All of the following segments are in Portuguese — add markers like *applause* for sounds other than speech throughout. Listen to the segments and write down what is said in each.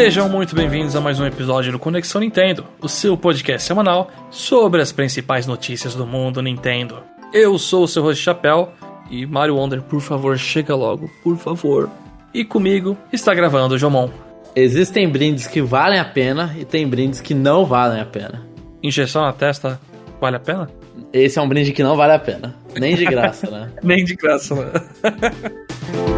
Sejam muito bem-vindos a mais um episódio do Conexão Nintendo, o seu podcast semanal sobre as principais notícias do mundo Nintendo. Eu sou o seu host Chapéu e Mario Wonder, por favor, chega logo, por favor. E comigo está gravando o Jomon. Existem brindes que valem a pena e tem brindes que não valem a pena. Injeção na testa vale a pena? Esse é um brinde que não vale a pena. Nem de graça, né? *laughs* Nem de graça, né? *laughs*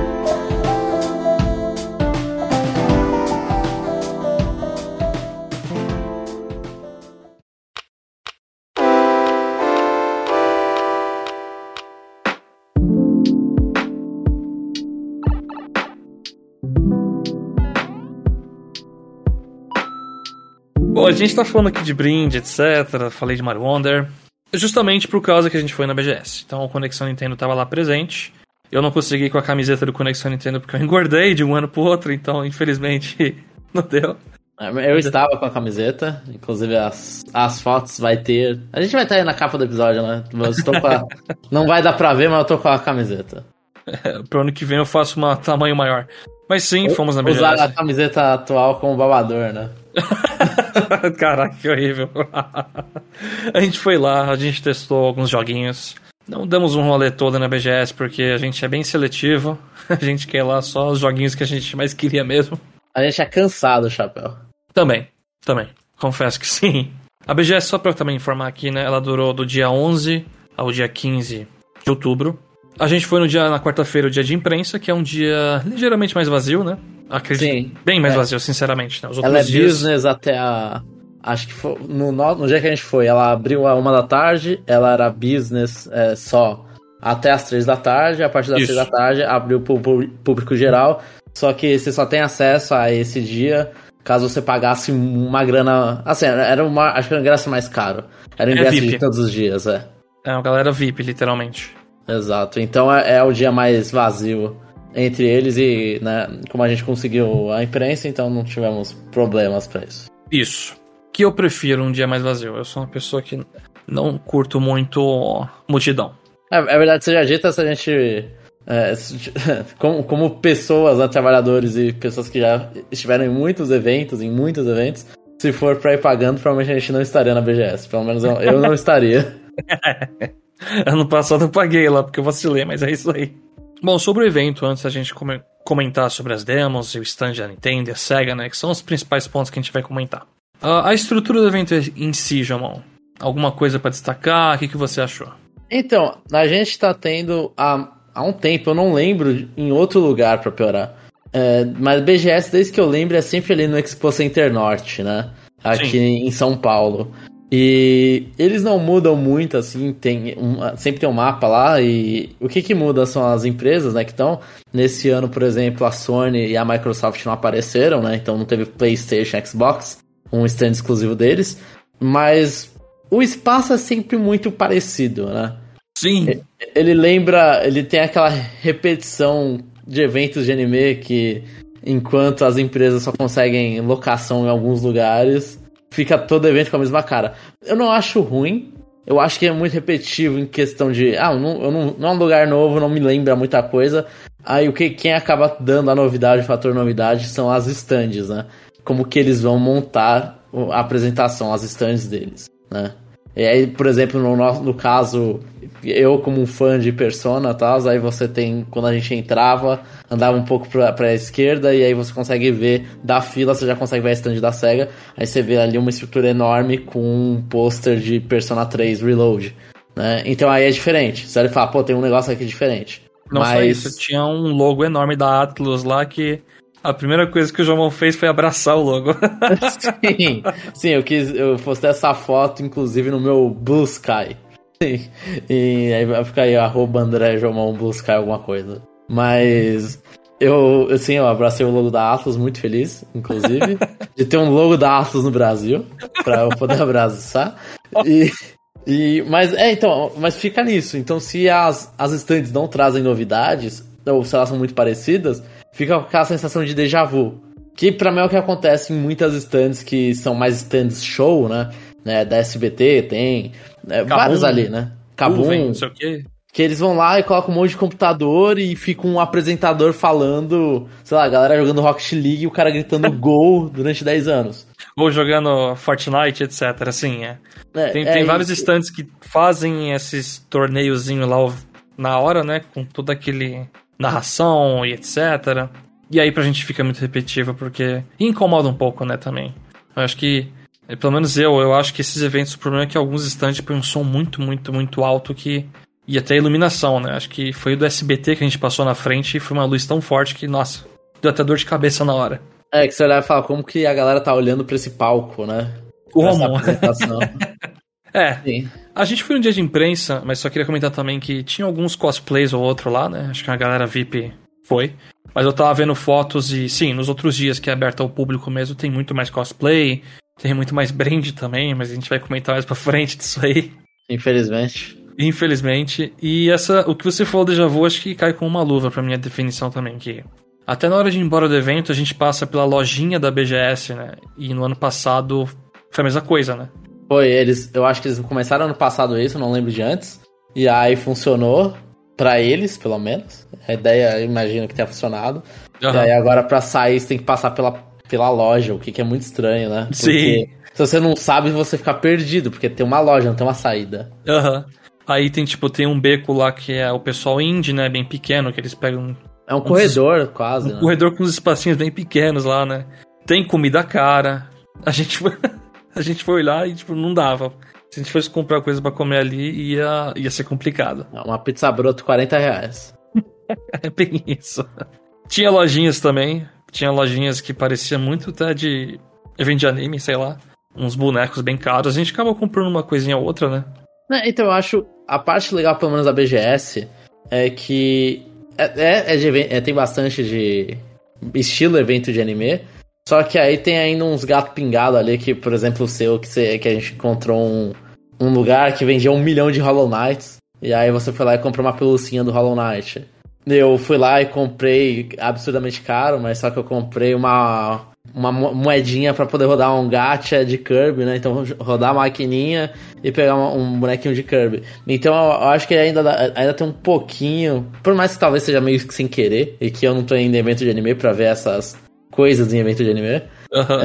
a gente tá falando aqui de brinde, etc. Falei de Mario Wonder. Justamente por causa que a gente foi na BGS. Então o Conexão Nintendo tava lá presente. Eu não consegui ir com a camiseta do Conexão Nintendo porque eu *laughs* engordei de um ano pro outro, então infelizmente *laughs* não deu. Eu estava com a camiseta, inclusive as, as fotos vai ter. A gente vai estar aí na capa do episódio, né? A... *laughs* não vai dar pra ver, mas eu tô com a camiseta. É, pro ano que vem eu faço uma tamanho maior. Mas sim, fomos na BGS. Usar a camiseta atual como babador, né? *laughs* Caraca, que horrível. *laughs* a gente foi lá, a gente testou alguns joguinhos. Não damos um rolê todo na BGS porque a gente é bem seletivo. *laughs* A gente quer lá só os joguinhos que a gente mais queria mesmo. A gente é cansado, Chapéu. Também, também. Confesso que sim. A BGS, só pra também informar aqui, né? Ela durou do dia 11 ao dia 15 de outubro. A gente foi no dia, na quarta-feira, o dia de imprensa, que é um dia ligeiramente mais vazio, né? Acredito. Sim. Bem mais É. vazio, sinceramente. Né? Os Ela é outros dias. business até a. Acho que foi. No, no, dia que a gente foi, ela abriu a uma da tarde, ela era business é, só até as três da tarde, a partir das Isso. três da tarde abriu pro pu- público geral. Só que você só tem acesso a esse dia caso você pagasse uma grana. Assim, era uma. Acho que era um ingresso mais caro. Era o É ingresso VIP. de todos os dias, é. É uma galera VIP, literalmente. Exato. Então é, é o dia mais vazio entre eles e, né, como a gente conseguiu a imprensa, então não tivemos problemas pra isso. Isso. Que eu prefiro um dia mais vazio. Eu sou uma pessoa que não curto muito multidão. É, é verdade, seja dita, se a gente. é, *laughs* como, como pessoas, né, trabalhadores e pessoas que já estiveram em muitos eventos, em muitos eventos, se for pra ir pagando, provavelmente a gente não estaria na BGS. Pelo menos eu, eu não estaria. *laughs* Ano passado eu paguei lá porque eu vacilei, mas é isso aí. Bom, sobre o evento, antes da gente come- comentar sobre as demos o stand da Nintendo e a SEGA, né? Que são os principais pontos que a gente vai comentar. Ah, a estrutura do evento em si, Jamon. Alguma coisa pra destacar? O que, que você achou? Então, a gente tá tendo há, há um tempo, eu não lembro em outro lugar pra piorar. É, mas BGS, desde que eu lembro, é sempre ali no Expo Center Norte, né? Aqui em São Paulo. E eles não mudam muito, assim, tem um- sempre tem um mapa lá, e o que que muda são as empresas, né, que estão. Nesse ano, por exemplo, a Sony e a Microsoft não apareceram, né, então não teve PlayStation, Xbox, um stand exclusivo deles. Mas o espaço é sempre muito parecido, né? Sim. Ele lembra, ele tem aquela repetição de eventos de anime que enquanto as empresas só conseguem locação em alguns lugares, fica todo evento com a mesma cara. Eu não acho ruim. Eu acho que é muito repetitivo em questão de, ah, não, eu não, não é um lugar novo, não me lembra muita coisa. Aí o que quem acaba dando a novidade, o fator novidade, são as stands, né? Como que eles vão montar a apresentação, as stands deles, né? E aí, por exemplo, no, nosso, no caso, eu como um fã de Persona tal, aí você tem, quando a gente entrava, andava um pouco pra, pra esquerda e aí você consegue ver da fila, você já consegue ver a stand da SEGA, aí você vê ali uma estrutura enorme com um pôster de Persona 3 Reload, né? Então aí é diferente. Você fala, pô, tem um negócio aqui diferente. Não só Mas- isso, tinha um logo enorme da Atlus lá que a primeira coisa que o Jamon fez foi abraçar o logo. *laughs* *laughs* sim, sim, eu quis, eu postei essa foto, inclusive, no meu Blue Sky. Sim, E aí vai ficar aí, arroba André Jomão Blue Sky, alguma coisa. Mas eu, assim, eu abracei o logo da Atlas, muito feliz, inclusive, *laughs* de ter um logo da Atlas no Brasil, pra eu poder abraçar. E, e, mas, é, então, mas fica nisso. Então, se as, as stands não trazem novidades, ou se elas são muito parecidas, fica com aquela sensação de déjà vu. Que pra mim é o que acontece em muitas stands que são mais stands show, né? né da SBT tem. é, Kabum, vários ali, né? Kabum. não sei o quê. Que eles vão lá e colocam um monte de computador e fica um apresentador falando, sei lá, a galera jogando Rocket League e o cara gritando *laughs* gol durante 10 anos. Ou jogando Fortnite, etc. Assim, é. É, Tem, é tem vários estantes que fazem esses torneiozinhos lá na hora, né? Com toda aquele narração e etc. E aí pra gente fica muito repetitivo, porque incomoda um pouco, né, também. Eu acho que, eh, pelo menos eu, eu acho que esses eventos, o problema é que alguns estantes põem um som muito, muito, muito alto que. E até a iluminação, né? Acho que foi o do SBT que a gente passou na frente e foi uma luz tão forte que, nossa, deu até dor de cabeça na hora. É, que você olhar e fala como que a galera tá olhando pra esse palco, né? Como? *laughs* É, Sim. A gente foi um dia de imprensa, mas só queria comentar também que tinha alguns cosplays ou outro lá, né? Acho que a galera VIP foi. Mas eu tava vendo fotos e, sim, nos outros dias que é aberto ao público mesmo, tem muito mais cosplay, tem muito mais brand também, mas a gente vai comentar mais pra frente disso aí, Infelizmente. infelizmente. E essa, o que você falou déjà vu, acho que cai com uma luva pra minha definição também, que até na hora de ir embora do evento, a gente passa pela lojinha da BGS, né? E no ano passado foi a mesma coisa, né? Foi, eles. Eu acho que eles começaram ano passado isso, não lembro de antes. E aí funcionou. Pra eles, pelo menos. A ideia, eu imagino que tenha funcionado. E Aham. aí agora pra sair você tem que passar pela, pela loja, o que, que é muito estranho, né? Sim. se você não sabe, você fica perdido, porque tem uma loja, não tem uma saída. Aham. Aí tem, tipo, tem um beco lá que é o pessoal indie, né? Bem pequeno, que eles pegam É um corredor, quase, um né? corredor com uns espacinhos bem pequenos lá, né? Tem comida cara. A gente *laughs* *laughs* a gente foi olhar e, tipo, não dava. Se a gente fosse comprar coisa pra comer ali, ia, ia ser complicado. É Uma pizza broto, 40 reais. *laughs* É bem isso. Tinha lojinhas também. Tinha lojinhas que parecia muito até de evento de anime, sei lá. Uns bonecos bem caros. A gente acaba comprando uma coisinha ou outra, né? Né, Então eu acho a parte legal, pelo menos da BGS, é que é, é- é de é, tem bastante de estilo evento de anime. Só que aí tem ainda uns gatos pingados ali, que, por exemplo, o seu, que, você, que a gente encontrou um, um lugar que vendia um milhão de Hollow Knights. E aí você foi lá e comprou uma pelucinha do Hollow Knight. Eu fui lá e comprei absurdamente caro, mas só que eu comprei uma, uma mo- moedinha pra poder rodar um gacha de Kirby, né? Então rodar a maquininha e pegar uma- um bonequinho de Kirby. Então eu acho que ainda, ainda tem um pouquinho, por mais que talvez seja meio que sem querer, e que eu não tô em evento de anime pra ver essas coisas em evento de anime. Aham.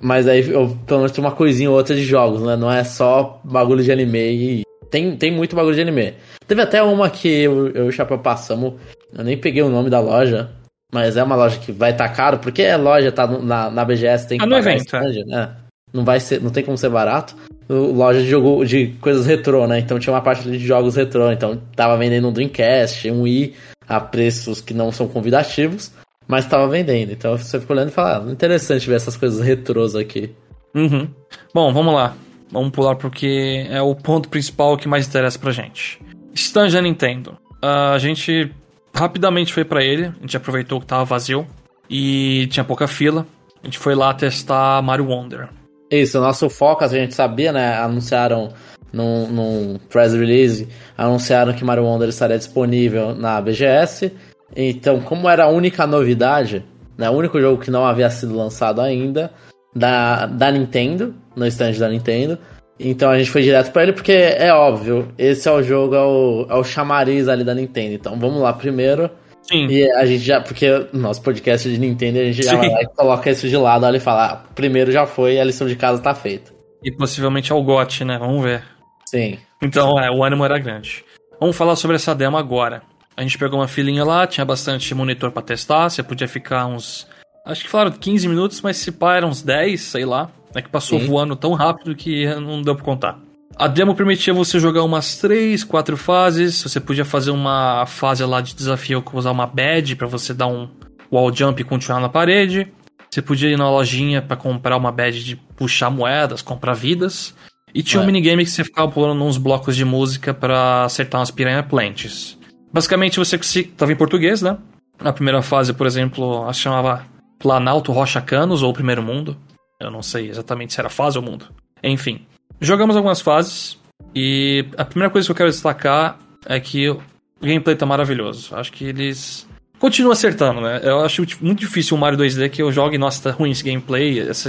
Mas aí eu pelo menos tem uma coisinha ou outra de jogos, né? Não é só bagulho de anime e. Tem, tem muito bagulho de anime. Teve até uma que eu, eu e o Chapéu passamos. Eu nem peguei o nome da loja. Mas é uma loja que vai estar caro, porque a loja tá na, na BGS, tem que Ah, no evento, é. né? Não vai ser, não tem como ser barato. Loja de jogo de coisas retrô, né? Então tinha uma parte ali de jogos retrô. Então tava vendendo um Dreamcast, um Wii a preços que não são convidativos, mas tava vendendo. Então você fica olhando e fala, ah, interessante ver essas coisas retrôs aqui. Uhum. Bom, vamos lá. Vamos pular porque é o ponto principal que mais interessa pra gente. Stand da Nintendo. Ah, a gente rapidamente foi pra ele, a gente aproveitou que tava vazio e tinha pouca fila. A gente foi lá testar Mario Wonder. Isso, o nosso foco, a gente sabia, né? Anunciaram num, num press release, anunciaram que Mario Wonder estaria disponível na BGS. Então, como era a única novidade, né? O único jogo que não havia sido lançado ainda da, da Nintendo, no stand da Nintendo. Então a gente foi direto pra ele, porque é óbvio, esse é o jogo, é o, é o chamariz ali da Nintendo. Então vamos lá primeiro. Sim, E a gente já, porque nosso podcast de Nintendo, a gente já Sim. vai lá e coloca isso de lado olha e fala, ah, primeiro já foi, a lição de casa tá feita. e possivelmente é o GOT, né? Vamos ver. Sim. Então, é, o ânimo era grande. Vamos falar sobre essa demo agora. A gente pegou uma filinha lá, tinha bastante monitor pra testar, você podia ficar uns. Acho que falaram 15 minutos, mas se pá, eram uns 10, sei lá. É que passou Sim. voando tão rápido que não deu pra contar. A demo permitia você jogar umas 3, 4 fases. Você podia fazer uma fase lá de desafio com usar uma badge pra você dar um wall jump e continuar na parede. Você podia ir na lojinha pra comprar uma badge de puxar moedas, comprar vidas. E tinha um É. minigame que você ficava pulando uns blocos de música pra acertar umas piranha plantes. Basicamente você consi- tava em português, né? Na primeira fase, por exemplo, ela chamava Planalto Rocha Canos ou Primeiro Mundo. Eu não sei exatamente se era fase ou mundo. Enfim, jogamos algumas fases e a primeira coisa que eu quero destacar é que o gameplay tá maravilhoso. Acho que eles continuam acertando, né? Eu acho muito difícil o Mario 2D que eu jogue, nossa, tá ruim esse gameplay, essa,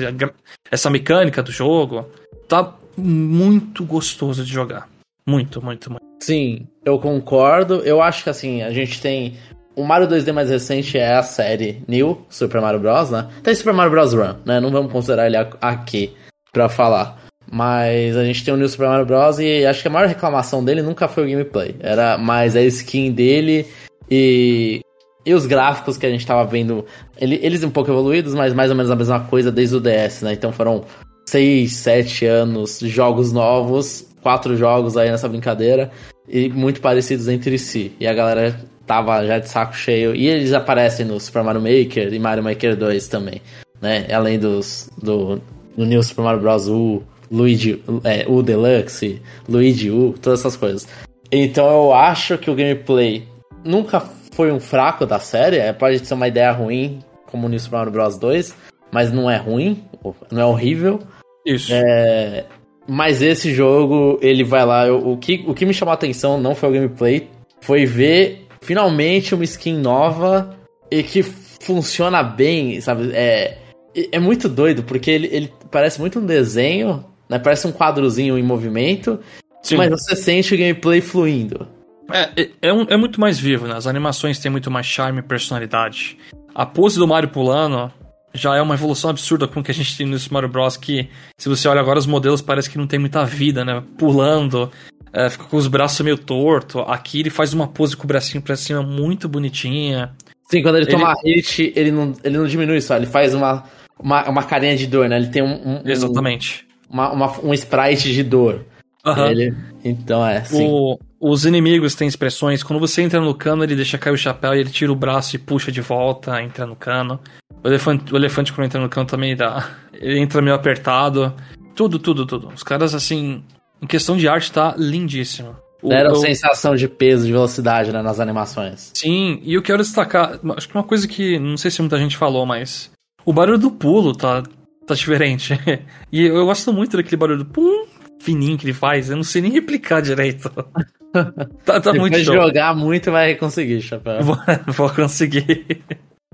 essa mecânica do jogo. Tá muito gostoso de jogar. Muito, muito, muito. Sim, eu concordo. Eu acho que assim, a gente tem. O Mario 2D mais recente é a série New Super Mario Bros, né? Tem Super Mario Bros Run, né? Não vamos considerar ele aqui pra falar. Mas a gente tem o New Super Mario Bros. e acho que a maior reclamação dele nunca foi o gameplay. Era mais a skin dele e, e os gráficos que a gente tava vendo. Ele, eles um pouco evoluídos, mas mais ou menos a mesma coisa desde o DS, né? Então foram 6, 7 anos, jogos novos, quatro jogos aí nessa brincadeira, e muito parecidos entre si. E a galera tava já de saco cheio. E eles aparecem no Super Mario Maker e Mario Maker 2 também, né? Além dos, do, do New Super Mario Bros. U Luigi é, U Deluxe, Luigi U, todas essas coisas. Então eu acho que o gameplay nunca foi um fraco da série, é, pode ser uma ideia ruim, como no Super Mario Bros 2, mas não é ruim, não é horrível. Isso. É, mas esse jogo, ele vai lá. Eu, o, que, o que me chamou a atenção não foi o gameplay, foi ver finalmente uma skin nova e que funciona bem, sabe? É, é muito doido, porque ele, ele parece muito um desenho né? Parece um quadrozinho em movimento, Sim. mas você sente o gameplay fluindo. É, é, é, um, é muito mais vivo, né? As animações têm muito mais charme e personalidade. A pose do Mario pulando já é uma evolução absurda com o que a gente tem no Mario Bros. Que, se você olha agora, os modelos parece que não tem muita vida, né? Pulando, é, fica com os braços meio torto. Aqui ele faz uma pose com o bracinho pra cima muito bonitinha. Sim, quando ele, ele... toma hit, ele não, ele não diminui só, ele faz uma, uma, uma carinha de dor, né? Ele tem um. um Exatamente uma, uma, um sprite de dor. Uhum. Ele, então é, sim. O, os inimigos têm expressões. Quando você entra no cano, ele deixa cair o chapéu e ele tira o braço e puxa de volta, entra no cano. O elefante, o elefante quando entra no cano também dá. Ele entra meio apertado. Tudo, tudo, tudo. Os caras, assim, em questão de arte, tá lindíssimo. O, Deram sensação de peso, de velocidade né, nas animações. Sim, e eu quero destacar, acho que uma coisa que não sei se muita gente falou, mas o barulho do pulo tá, tá diferente. *laughs* e eu gosto muito daquele barulho pum, fininho que ele faz. Eu não sei nem replicar direito. *laughs* tá, tá muito show. jogar muito vai conseguir, Chapéu. Vou, *laughs* vou conseguir.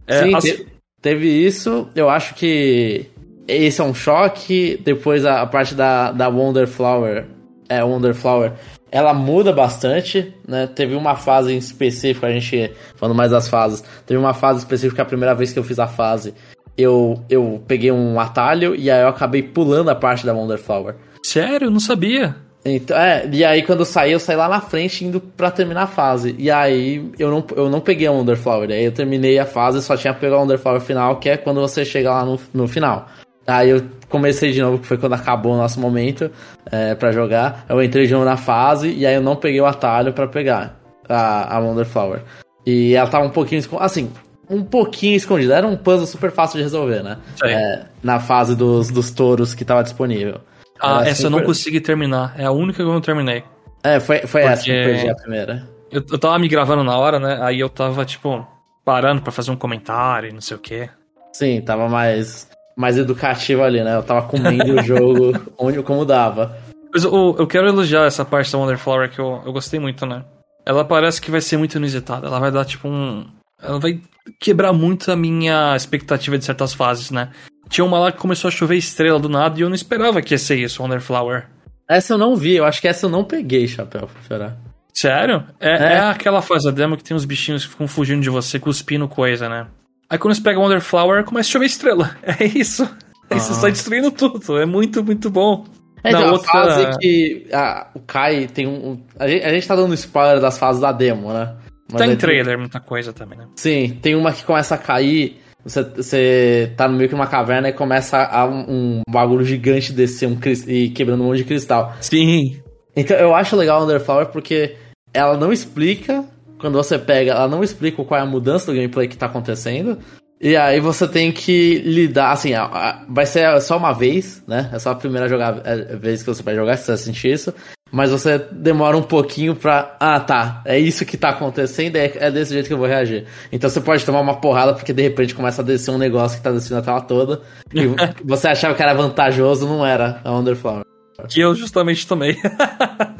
É, Sim, as... te, teve isso. Eu acho que esse é um choque. Depois a, a parte da, da Wonder Flower. É, Wonder Flower. Ela muda bastante, né? Teve uma fase em específico, a gente falando mais das fases. Teve uma fase específica, a primeira vez que eu fiz a fase, eu, eu peguei um atalho e aí eu acabei pulando a parte da Wonder Flower. Sério? Não sabia. Então, é, e aí quando eu saí, eu saí lá na frente indo pra terminar a fase. E aí eu não, eu não peguei a Wonder Flower. Aí eu terminei a fase só tinha que pegar a Wonder Flower final, que é quando você chega lá no, no final. Aí eu comecei de novo, que foi quando acabou o nosso momento é, para jogar. Eu entrei de novo na fase e aí eu não peguei o atalho para pegar a, a Wonder Flower. E ela tava um pouquinho. Assim, um pouquinho escondida. Era um puzzle super fácil de resolver, né? É, na fase dos, dos touros que tava disponível. Ah, essa eu não consegui terminar. É a única que eu não terminei. É, foi, foi Porque essa que eu perdi a primeira. Eu, eu tava me gravando na hora, né? Aí eu tava, tipo, parando para fazer um comentário e não sei o quê. Sim, tava mais, mais educativo ali, né? Eu tava comendo o *laughs* jogo onde, como dava. Mas eu, eu quero elogiar essa parte da Wonder Flower que eu, eu gostei muito, né? Ela parece que vai ser muito inusitada. Ela vai dar, tipo, um, ela vai quebrar muito a minha expectativa de certas fases, né? Tinha uma lá que começou a chover estrela do nada e eu não esperava que ia ser isso, Wonderflower. Essa eu não vi, eu acho que essa eu não peguei, Chapéu, pra Sério? É, é. é aquela fase da demo que tem uns bichinhos que ficam fugindo de você, cuspindo coisa, né? Aí quando você pega Wonderflower, começa a chover estrela. *laughs* É isso. Aí ah. você sai destruindo tudo. É muito, muito bom. É, então, outra... fase que a, o Kai tem um. A gente, a gente tá dando spoiler das fases da demo, né? Mas tem trailer, muita coisa também, né? Sim, tem uma que começa a cair. Você, você tá no meio que uma caverna e começa a um, um bagulho gigante descer um, e quebrando um monte de cristal. Sim. Então eu acho legal a Underflower porque ela não explica, quando você pega, ela não explica qual é a mudança do gameplay que tá acontecendo. E aí você tem que lidar, assim, vai ser só uma vez, né? É só a primeira jogar, é, vez que você vai jogar, se você sentir isso mas você demora um pouquinho pra. Ah, tá. É isso que tá acontecendo, é, é desse jeito que eu vou reagir. Então você pode tomar uma porrada porque de repente começa a descer um negócio que tá descendo a tela toda. E *laughs* você achava que era vantajoso, não era a Wonderflower. Que eu justamente tomei.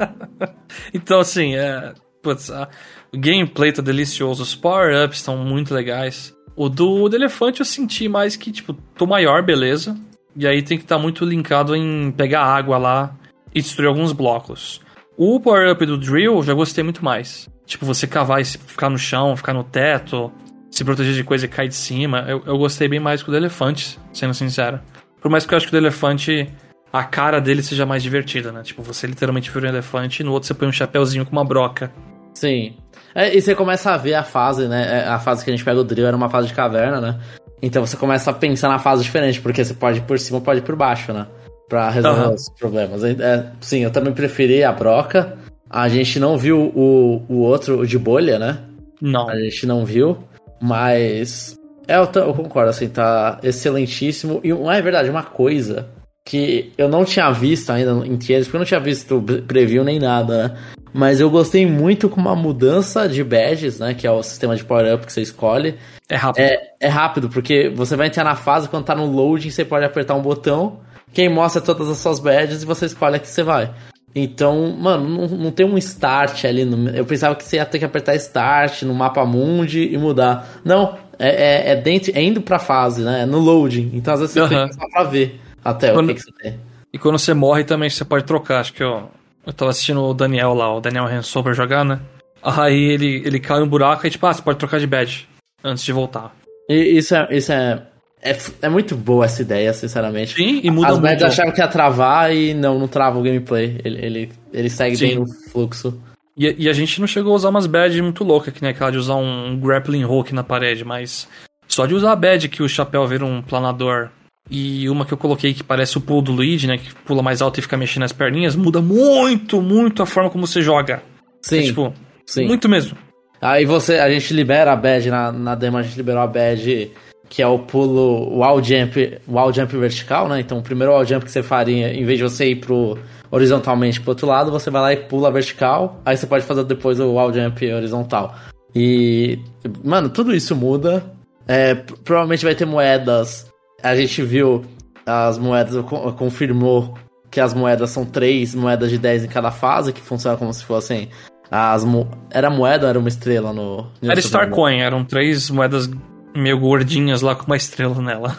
*laughs* então, assim, é. Putz, a... o gameplay tá delicioso, os power-ups estão muito legais. O do, do elefante eu senti mais que, tipo, tô maior, beleza. E aí tem que estar tá muito linkado em pegar água lá e destruir alguns blocos. O power-up do Drill eu já gostei muito mais. Tipo, você cavar e ficar no chão, ficar no teto, se proteger de coisa e cair de cima. Eu, eu gostei bem mais que o do elefante, sendo sincero. Por mais que eu acho que o do elefante, a cara dele seja mais divertida, né? Tipo, você literalmente vira um elefante e no outro você põe um chapéuzinho com uma broca. Sim. É, e você começa a ver a fase, né? É, a fase que a gente pega o drill era uma fase de caverna, né? Então você começa a pensar na fase diferente, porque você pode ir por cima pode ir por baixo, né? Pra resolver uhum. os problemas. É, sim, eu também preferi a broca. A gente não viu o, o outro, o de bolha, né? Não. A gente não viu, mas. É, eu, eu concordo, assim, tá excelentíssimo. E é verdade, uma coisa que eu não tinha visto ainda em Tiers, porque eu não tinha visto preview nem nada, né? Mas eu gostei muito com uma mudança de badges, né? Que é o sistema de power-up que você escolhe. É rápido. É, é rápido, porque você vai entrar na fase, quando tá no loading, você pode apertar um botão, quem mostra todas as suas badges e você escolhe a que você vai. Então, mano, não, não tem um start ali. No, eu pensava que você ia ter que apertar start no mapa mundi e mudar. Não, é, é, é dentro, é indo pra fase, né? É no loading. Então às vezes você uhum. tem que pra ver até quando, o que, que, você tem. E quando você morre também você pode trocar. Acho que eu, eu tava assistindo o Daniel lá, o Daniel Rensober jogar, né? Aí ele, ele cai no buraco e tipo, ah, você pode trocar de badge antes de voltar. E isso é, isso é é, é muito boa essa ideia, sinceramente. Sim, e muda As muito. As achavam que ia travar e não, não trava o gameplay. Ele, ele, ele segue Sim. bem no fluxo. E, e, a gente não chegou a usar umas badges muito loucas, que nem aquela de usar um grappling hook na parede, mas só de usar a badge que o chapéu vira um planador e uma que eu coloquei que parece o pulo do Luigi, né, que pula mais alto e fica mexendo as perninhas, muda muito, muito a forma como você joga. Sim. É, tipo, sim. muito mesmo. Aí você, a gente libera a badge na, na demo, a gente liberou a badge que é o pulo, o wall jump, wall jump vertical, né? Então, o primeiro wall jump que você faria, em vez de você ir pro horizontalmente pro outro lado, você vai lá e pula vertical, aí você pode fazer depois o wall jump horizontal. E, mano, tudo isso muda. É, provavelmente vai ter moedas. A gente viu as moedas, confirmou que as moedas são três moedas de 10 em cada fase, que funciona como se fossem as mo era moeda ou era uma estrela no. no era Starcoin, eram três moedas meio gordinhas lá com uma estrela nela.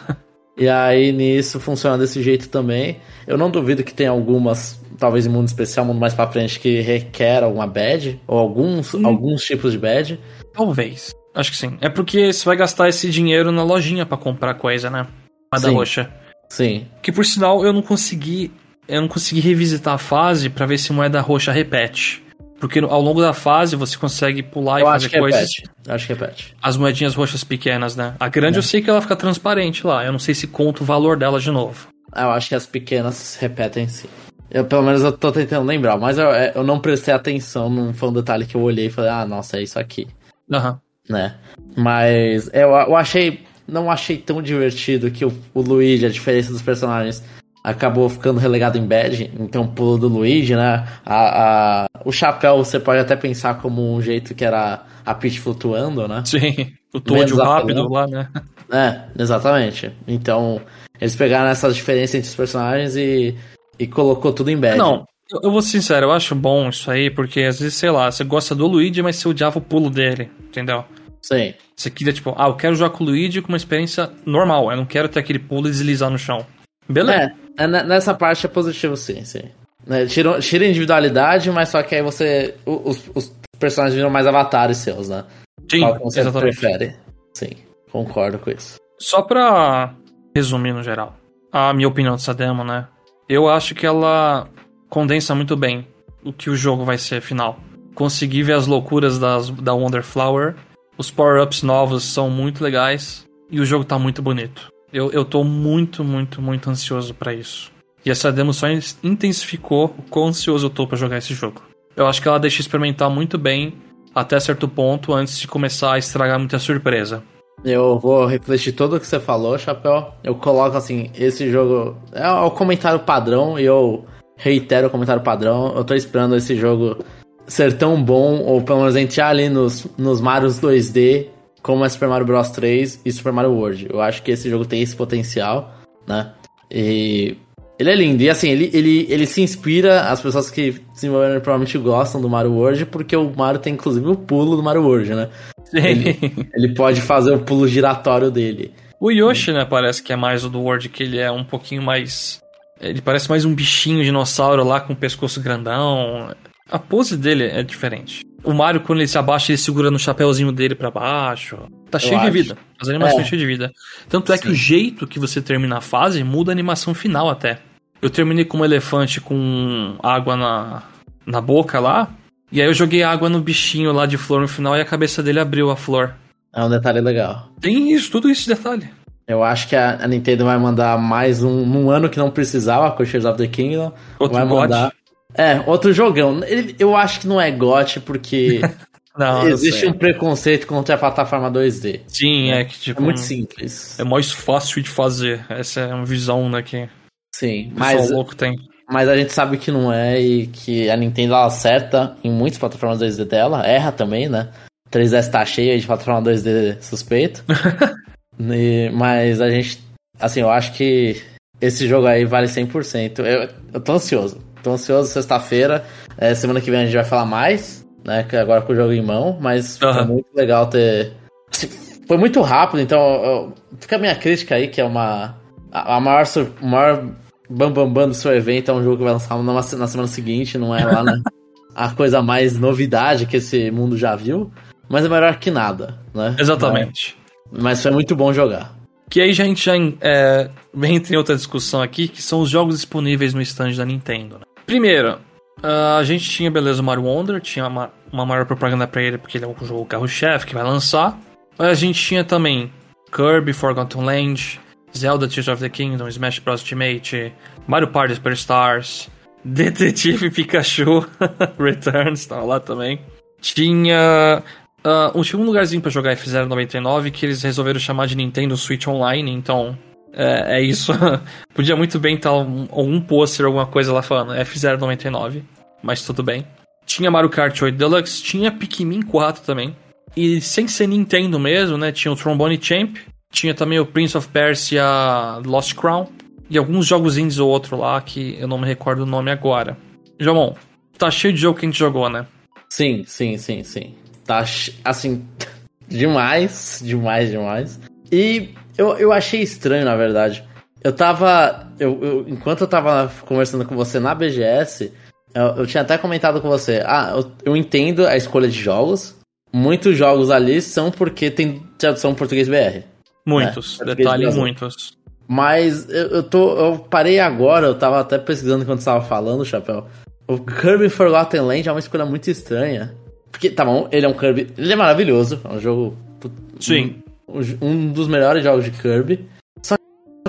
E aí nisso funciona desse jeito também. Eu não duvido que tem algumas, talvez em mundo especial, mundo mais pra frente, que requer alguma badge, ou alguns, hum. alguns tipos de badge. Talvez. Acho que sim. É porque você vai gastar esse dinheiro na lojinha para comprar coisa, né? Moeda roxa. Sim. Que por sinal eu não consegui. Eu não consegui revisitar a fase para ver se moeda roxa repete. Porque ao longo da fase você consegue pular eu e fazer coisas. Repete. Acho que repete. As moedinhas roxas pequenas, né? A grande é. eu sei que ela fica transparente lá. Eu não sei se conta o valor dela de novo. Eu acho que as pequenas repetem sim. Eu, pelo menos eu tô tentando lembrar, mas eu, é, eu não prestei atenção, não foi um detalhe que eu olhei e falei, ah, nossa, é isso aqui. Aham. Uhum. Né? Mas eu, eu achei. Não achei tão divertido que o, o Luigi, a diferença dos personagens, acabou ficando relegado em badge, então o pulo do Luigi, né? A, a, o chapéu você pode até pensar como um jeito que era a Peach flutuando, né? Sim, *laughs* o Toad rápido lá, né? É, exatamente. Então, eles pegaram essas diferenças entre os personagens e, e colocou tudo em badge. Não, eu vou ser sincero, eu acho bom isso aí, porque às vezes, sei lá, você gosta do Luigi, mas você odiava o pulo dele, entendeu? Sim. Você queria, tipo, ah, eu quero jogar com o Luigi com uma experiência normal, eu não quero ter aquele pulo e deslizar no chão. Beleza. É, é nessa parte é positivo, sim, sim. Né, tira, tira individualidade, mas só que aí você. Os, os personagens viram mais avatares seus, né? Sim, você exatamente. prefere. Sim, concordo com isso. Só pra resumir no geral, a minha opinião dessa demo, né? Eu acho que ela condensa muito bem o que o jogo vai ser final. Consegui ver as loucuras das, da Wonder Flower, os power-ups novos são muito legais e o jogo tá muito bonito. Eu, eu tô muito, muito, muito ansioso para isso. E essa demo só intensificou o quão ansioso eu tô pra jogar esse jogo. Eu acho que ela deixa experimentar muito bem até certo ponto antes de começar a estragar muita surpresa. Eu vou refletir tudo o que você falou, Chapéu. Eu coloco assim, esse jogo é o comentário padrão e eu reitero o comentário padrão. Eu tô esperando esse jogo ser tão bom, ou pelo menos entrar ali nos, nos Marios 2D como é Super Mario Bros 3 e Super Mario World. Eu acho que esse jogo tem esse potencial, né? E ele é lindo. E assim, ele, ele, ele se inspira, as pessoas que desenvolveram provavelmente gostam do Mario World, porque o Mario tem inclusive o pulo do Mario World, né? Sim. Ele, ele pode fazer o pulo giratório dele. O Yoshi, né, parece que é mais o do World, que ele é um pouquinho mais. Ele parece mais um bichinho dinossauro lá com o pescoço grandão. A pose dele é diferente. O Mario, quando ele se abaixa, ele segura no chapéuzinho dele para baixo. Tá cheio de vida. As animações é. cheias de vida. Tanto é Sim. que o jeito que você termina a fase muda a animação final até. Eu terminei com um elefante com água na, na boca lá. E aí eu joguei água no bichinho lá de flor no final e a cabeça dele abriu a flor. É um detalhe legal. Tem isso, tudo esse detalhe. Eu acho que a, a, Nintendo vai mandar mais um, num ano que não precisava, com Tears of the Kingdom. Outro vai mandar. É, outro jogão. Eu acho que não é GOT porque *laughs* não, existe um preconceito contra a plataforma 2D. Sim, é que tipo. É muito simples. É mais fácil de fazer. Essa é uma visão, né? Que Sim, mas. louco tem. Mas a gente sabe que não é e que a Nintendo ela acerta em muitas plataformas 2D dela, erra também, né? 3DS tá cheia de plataforma 2D suspeito. *laughs* E, mas a gente. Assim, eu acho que esse jogo aí vale 100%. Eu, eu tô ansioso. Tô ansioso sexta-feira. É, semana que vem a gente vai falar mais, né? Agora com o jogo em mão. Mas uhum. foi muito legal ter. Foi muito rápido, então eu, fica a minha crítica aí, que é uma. A, a maior, maior bambambam bam, bam do seu evento é um jogo que vai lançar na, na semana seguinte, não é lá, né? *laughs* a coisa mais novidade que esse mundo já viu. Mas é melhor que nada, né? Exatamente. Mas foi muito bom jogar. Que aí a gente já é, entra em outra discussão aqui, que são os jogos disponíveis no stand da Nintendo. Né? Primeiro, a gente tinha, beleza, o Mario Wonder, tinha uma, uma maior propaganda pra ele, porque ele é o jogo carro-chefe que vai lançar. A gente tinha também Kirby, Forgotten Land, Zelda Tears of the Kingdom, Smash Bros. Ultimate, Mario Party Superstars, *laughs* Detetive Pikachu *laughs* Returns, tava lá também. Tinha Uh, um segundo lugarzinho para jogar F099 que eles resolveram chamar de Nintendo Switch Online, então é, é isso. *laughs* Podia muito bem estar um, um pôster, alguma coisa lá falando F099, mas tudo bem. Tinha Mario Kart 8 Deluxe, tinha Pikmin 4 também. E sem ser Nintendo mesmo, né? Tinha o Trombone Champ, tinha também o Prince of Persia Lost Crown e alguns jogos indies ou outro lá que eu não me recordo o nome agora. Jamon, tá cheio de jogo que a gente jogou, né? Sim, sim, sim, sim. Tá assim, *laughs* demais, demais, demais. E eu, eu achei estranho, na verdade. Eu tava. Eu, eu, enquanto eu tava conversando com você na BGS, eu, eu tinha até comentado com você. Ah, eu, eu, entendo a escolha de jogos. Muitos jogos ali são porque tem tradução português BR. Muitos, né? detalhe, muitos. Mas eu, eu, tô. Eu parei agora, eu tava até pesquisando enquanto você tava falando, Chapéu. O Kirby Forgotten Land é uma escolha muito estranha. Porque, tá bom, ele é um Kirby. Ele é maravilhoso. É um jogo. Sim. Um, dos melhores jogos de Kirby. Só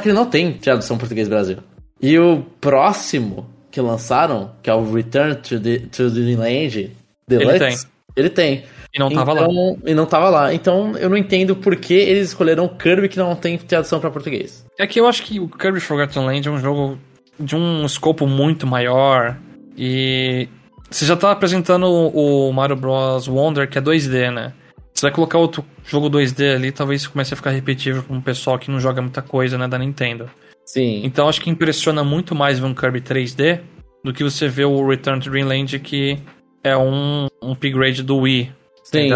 que ele não tem tradução português Brasil. E o próximo que lançaram, que é o Return to the, to the Land Deluxe, ele tem. Ele tem. E não tava então, lá. E não tava lá. Então eu não entendo por que eles escolheram Kirby que não tem tradução para português. É que eu acho que o Kirby Forgotten Land é um jogo de um escopo muito maior. E você já tá apresentando o Mario Bros. Wonder, que é 2D, né? Você vai colocar outro jogo 2D ali, talvez comece a ficar repetitivo com o pessoal que não joga muita coisa, né, da Nintendo. Sim. Então acho que impressiona muito mais ver um Kirby 3D do que você ver o Return to Dreamland, que é um, um upgrade do Wii. Sim.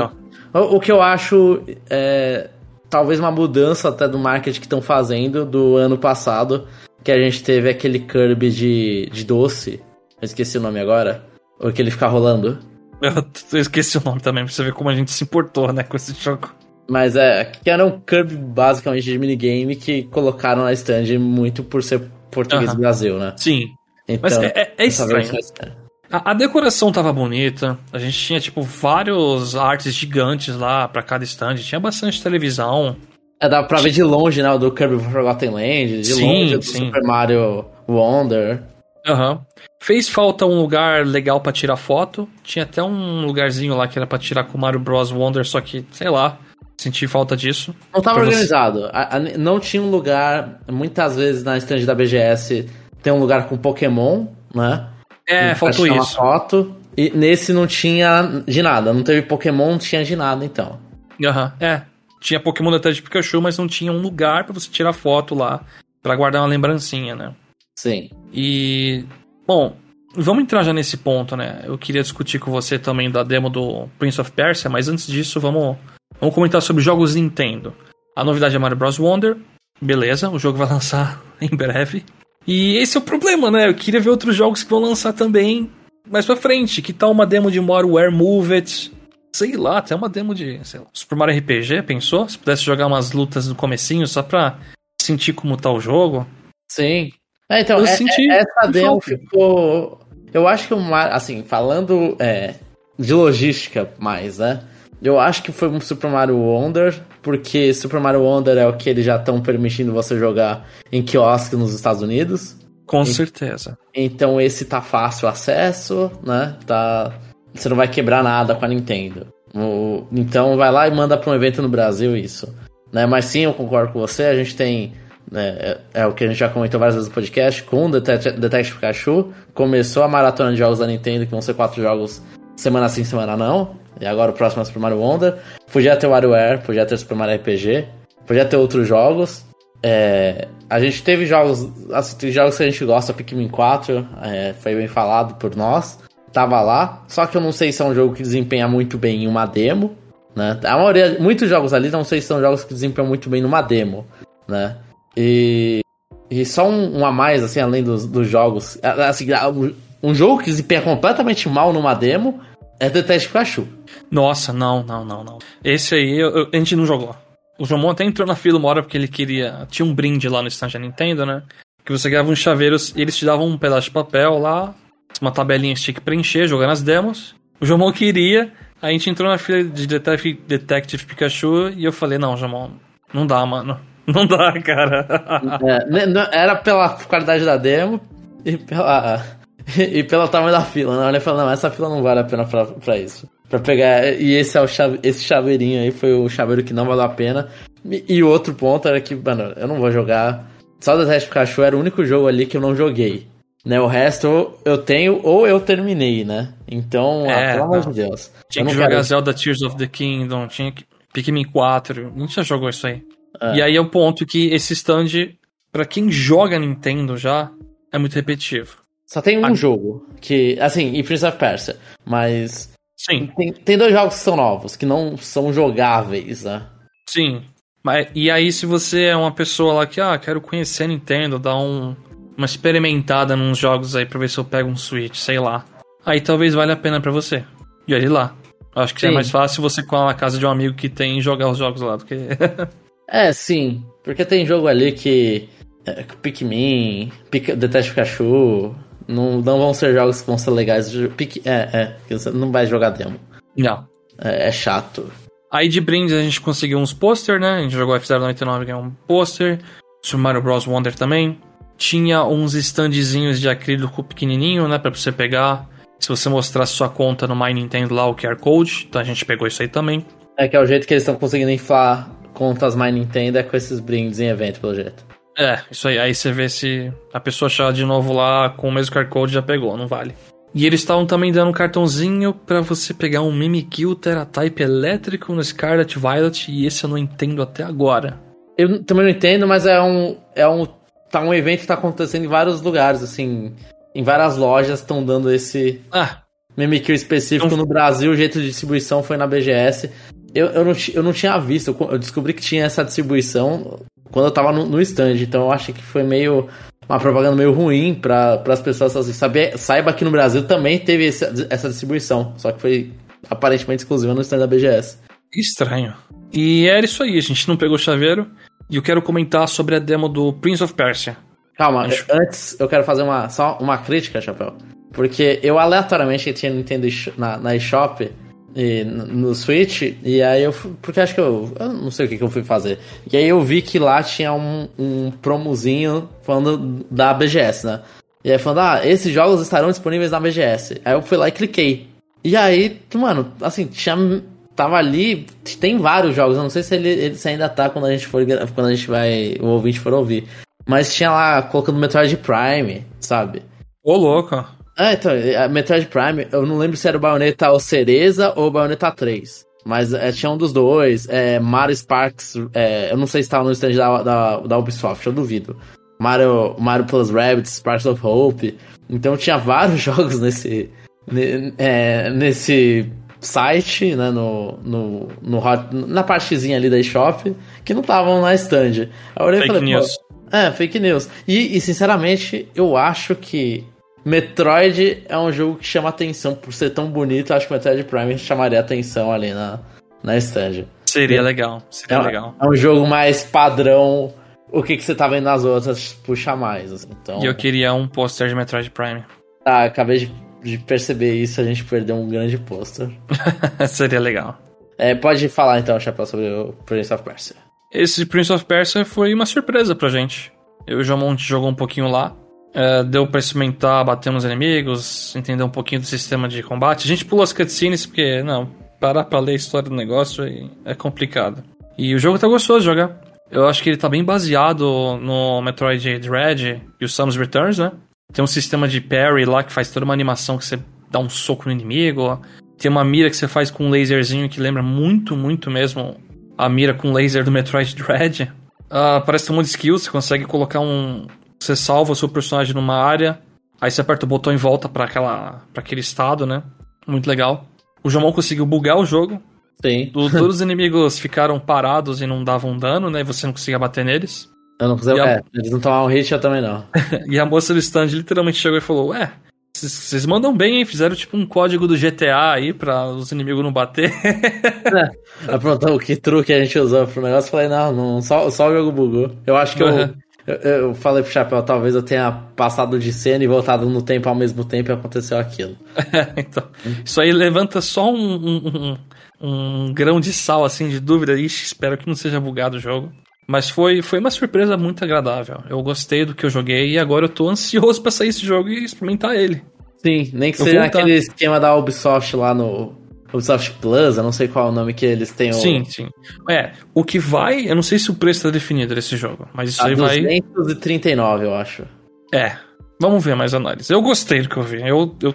O, o, que eu acho é talvez uma mudança até do marketing que estão fazendo do ano passado, que a gente teve aquele Kirby de, de doce. Eu esqueci o nome agora. Ou que ele fica rolando? Eu esqueci o nome também, pra você ver como a gente se importou, né, com esse jogo. Mas é, que era um Kirby basicamente de minigame que colocaram na stand muito por ser português uh -huh. do Brasil, né? Sim. Então, Mas é, é, é estranho. A, a, decoração tava bonita, a gente tinha, tipo, vários artes gigantes lá para cada stand, tinha bastante televisão. É, dava pra ver de longe, né, o do Kirby Forgotten Land, de sim, longe do sim. Super Mario Wonder. Aham. Uhum. Fez falta um lugar legal para tirar foto. Tinha até um lugarzinho lá que era para tirar com o Mario Bros. Wonder, só que, sei lá, senti falta disso. Não tava organizado. A, a, não tinha um lugar. Muitas vezes na stand da BGS tem um lugar com Pokémon, né? É, faltou isso. foto. E nesse não tinha de nada. Não teve Pokémon, não tinha de nada, então. Aham, uhum. é. Tinha Pokémon da de Pikachu, mas não tinha um lugar para você tirar foto lá. para guardar uma lembrancinha, né? Sim. E. Bom, vamos entrar já nesse ponto, né? Eu queria discutir com você também da demo do Prince of Persia, mas antes disso, vamos, vamos comentar sobre jogos Nintendo. A novidade é Mario Bros. Wonder. Beleza, o jogo vai *laughs* lançar em breve. E esse é o problema, né? Eu queria ver outros jogos que vão lançar também mais pra frente. Que tal uma demo de WarWare Move It? Sei lá, até uma demo de sei lá, Super Mario RPG, pensou? Se pudesse jogar umas lutas no comecinho só pra sentir como tá o jogo. Sim. É, então, Eu é- senti é- essa demo choque. ficou. Eu acho que, uma, assim, falando é, de logística mais, né? Eu acho que foi um Super Mario Wonder, porque Super Mario Wonder é o que eles já estão permitindo você jogar em quiosque nos Estados Unidos. Com certeza. Então esse tá fácil acesso, né? Tá, você não vai quebrar nada com a Nintendo. O- então vai lá e manda para um evento no Brasil isso. Né? Mas sim, eu concordo com você. A gente tem. Né, é, é o que a gente já comentou várias vezes no podcast. Com o Detect- Detective Pikachu, começou a maratona de jogos da Nintendo, que vão ser quatro jogos semana sim, semana não. E agora o próximo é Super Mario Wonder. Podia ter WarioWare, podia ter Super Mario RPG, podia ter outros jogos. É, a gente teve jogos, assim, jogos que a gente gosta, Pikmin 4, é, foi bem falado por nós, tava lá, só que eu não sei se é um jogo que desempenha muito bem em uma demo, né? A maioria, muitos jogos ali, não sei se são jogos que desempenham muito bem numa demo, né? E, e só um, um a mais, assim, além dos, dos jogos, assim, um jogo que desempenha completamente mal numa demo é Detective Pikachu. Nossa, não, não, não, não. Esse aí eu- eu- a gente não jogou. O Jomon até entrou na fila uma hora porque ele queria. Tinha um brinde lá no stand da Nintendo, né? Que você ganhava uns chaveiros e eles te davam um pedaço de papel lá, uma tabelinha que tinha que preencher, jogar nas demos. O Jomon queria, a gente entrou na fila de Detective, Detective Pikachu e eu falei: Não, Jomon, não dá, mano. *laughs* Não dá, cara. É, né, era pela qualidade da demo e pela *laughs* e pelo tamanho da fila. Não, ele falou, não, essa fila não vale a pena pra, pra isso. Pra pegar. E esse é o chave, esse chaveirinho aí foi o chaveiro que não valeu a pena. E, e o outro ponto era que, mano, eu não vou jogar. Só o Detective Pikachu era o único jogo ali que eu não joguei. Né, o resto eu- tenho ou eu terminei, né? Então, ah, É, pelo amor de Deus. Tinha que jogar quero- Zelda Tears of the Kingdom, tinha que. Pikmin 4, a gente já jogou isso aí. É. E aí é o ponto que esse stand, pra quem joga Nintendo já, é muito repetitivo. Só tem um Ah. jogo que, assim, e Prince of Persia, mas Sim, tem, tem dois jogos que são novos, que não são jogáveis, né? sim. Mas, e aí, se você é uma pessoa lá que, ah, quero conhecer a Nintendo, dar um, uma experimentada nos jogos aí pra ver se eu pego um Switch, sei lá. Aí talvez valha a pena pra você. E olhe lá. Acho que é Sim. mais fácil você com a casa de um amigo que tem e jogar os jogos lá do que. *laughs* *laughs* É, sim. Porque tem jogo ali que. É, Pikmin, Pika, Detective Pikachu. Não, não vão ser jogos que vão ser legais. Pik, é, é. Você não vai jogar demo. não. É, é chato. Aí de brindes a gente conseguiu uns pôster, né? A gente jogou F099 ganhou um pôster. Super Mario Bros. Wonder também. Tinha uns standzinhos de acrílico pequenininho, né? Pra você pegar. Se você mostrar sua conta no My Nintendo lá, o QR Code. Então a gente pegou isso aí também. É que é o jeito que eles estão conseguindo inflar contas My Nintendo é com esses brindes em evento, pelo jeito. É, isso aí. Aí você vê se a pessoa achar de novo lá com o mesmo QR Code já pegou, não vale. E eles estavam também dando um cartãozinho pra você pegar um Mimikyu Teratype elétrico no Scarlet Violet. E esse eu não entendo até agora. Eu também não entendo, mas é um. É um. Tá um evento que tá acontecendo em vários lugares, assim. Em várias lojas estão dando esse Ah, Mimikyu específico Então- no Brasil, o jeito de distribuição foi na BGS. Eu, eu, não, eu não tinha visto, eu descobri que tinha essa distribuição quando eu tava no, no stand, então eu achei que foi meio. Uma propaganda meio ruim para as pessoas assim, saber, saiba que no Brasil também teve esse- essa distribuição, só que foi aparentemente exclusiva no stand da BGS. Estranho. E era isso aí, a gente não pegou chaveiro. E eu quero comentar sobre a demo do Prince of Persia. Calma, Acho- antes eu quero fazer uma, só uma crítica, Chapéu. Porque eu aleatoriamente tinha Nintendo na, na eShop e no Switch, e aí eu fui, porque acho que eu, eu não sei o que, que eu fui fazer. E aí eu vi que lá tinha um, um promozinho falando da BGS, né? E aí falando, ah, esses jogos estarão disponíveis na BGS. Aí eu fui lá e cliquei. E aí, mano, assim, tinha. Tava ali, tem vários jogos, eu não sei se ele, ele se ainda tá quando a gente for quando a gente vai, o ouvinte for ouvir. Mas tinha lá colocando Metroid Prime, sabe? Ô, louco. Ah, então, a Metroid Prime, eu não lembro se era o Bayonetta ou Cereza ou o Bayonetta 3. Mas é, tinha um dos dois. É, Mario Sparks, é, eu não sei se tava no stand da, da, da Ubisoft, eu duvido. Mario, Mario Plus Rabbids, Sparks of Hope. Então tinha vários *laughs* jogos nesse, ne- é, nesse site, né, no, no, no hot- na partezinha ali da eShop, que não estavam na stand. Aí eu olhei e Fake falei, news. é, fake news. E, e, sinceramente, eu acho que Metroid é um jogo que chama atenção por ser tão bonito. Acho que Metroid Prime chamaria atenção ali na, na stand. Seria é, legal, seria é, legal. É um jogo mais padrão. O que, que você tá vendo nas outras puxa mais. Assim, então... E eu queria um pôster de Metroid Prime. Tá, *laughs* acabei de, de perceber isso. A gente perdeu um grande pôster. *laughs* seria legal. É, pode falar então, Chapéu, sobre o Prince of Persia. Esse Prince of Persia foi uma surpresa pra gente. Eu e o João jogou um pouquinho lá. É, deu pra experimentar, bater nos inimigos, entender um pouquinho do sistema de combate. A gente pulou as cutscenes porque, não, parar pra ler a história do negócio é complicado. E o jogo tá gostoso de jogar. Eu acho que ele tá bem baseado no Metroid Dread e o Samus Returns, né? Tem um sistema de parry lá que faz toda uma animação que você dá um soco no inimigo. Tem uma mira que você faz com um laserzinho que lembra muito, muito mesmo a mira com laser do Metroid Dread. Uh, parece ter um monte de skills, você consegue colocar um, você salva o seu personagem numa área, aí você aperta o botão e volta para aquela para aquele estado, né? Muito legal. O Jomon conseguiu bugar o jogo. Sim. todos os inimigos ficaram parados e não davam dano, né? E você não conseguia bater neles. Eu não consegui. A... É, eles não tomaram hit, eu também não. *laughs* e a moça do stand literalmente chegou e falou: Ué, vocês mandam bem, hein? Fizeram tipo um código do GTA aí pra os inimigos não bater. *laughs* é. Aprontou que truque a gente usou pro negócio. Falei, não, não só, só o jogo bugou. Eu acho que uhum. eu, eu, eu, falei pro Chapéu, talvez eu tenha passado de cena e voltado no tempo ao mesmo tempo e aconteceu aquilo. *laughs* então, isso aí levanta só um, um, um, um, grão de sal, assim, de dúvida. Ixi, espero que não seja bugado o jogo. Mas foi, foi uma surpresa muito agradável. Eu gostei do que eu joguei e agora eu tô ansioso para sair esse jogo e experimentar ele. Sim, nem que eu seja naquele esquema da Ubisoft lá no, Ubisoft Plus, eu não sei qual é o nome que eles têm. Sim, sim. É, o que vai, eu não sei se o preço está definido desse jogo, mas isso a aí 239, vai. eu acho. É, vamos ver mais análise. Eu gostei do que eu vi, eu, eu,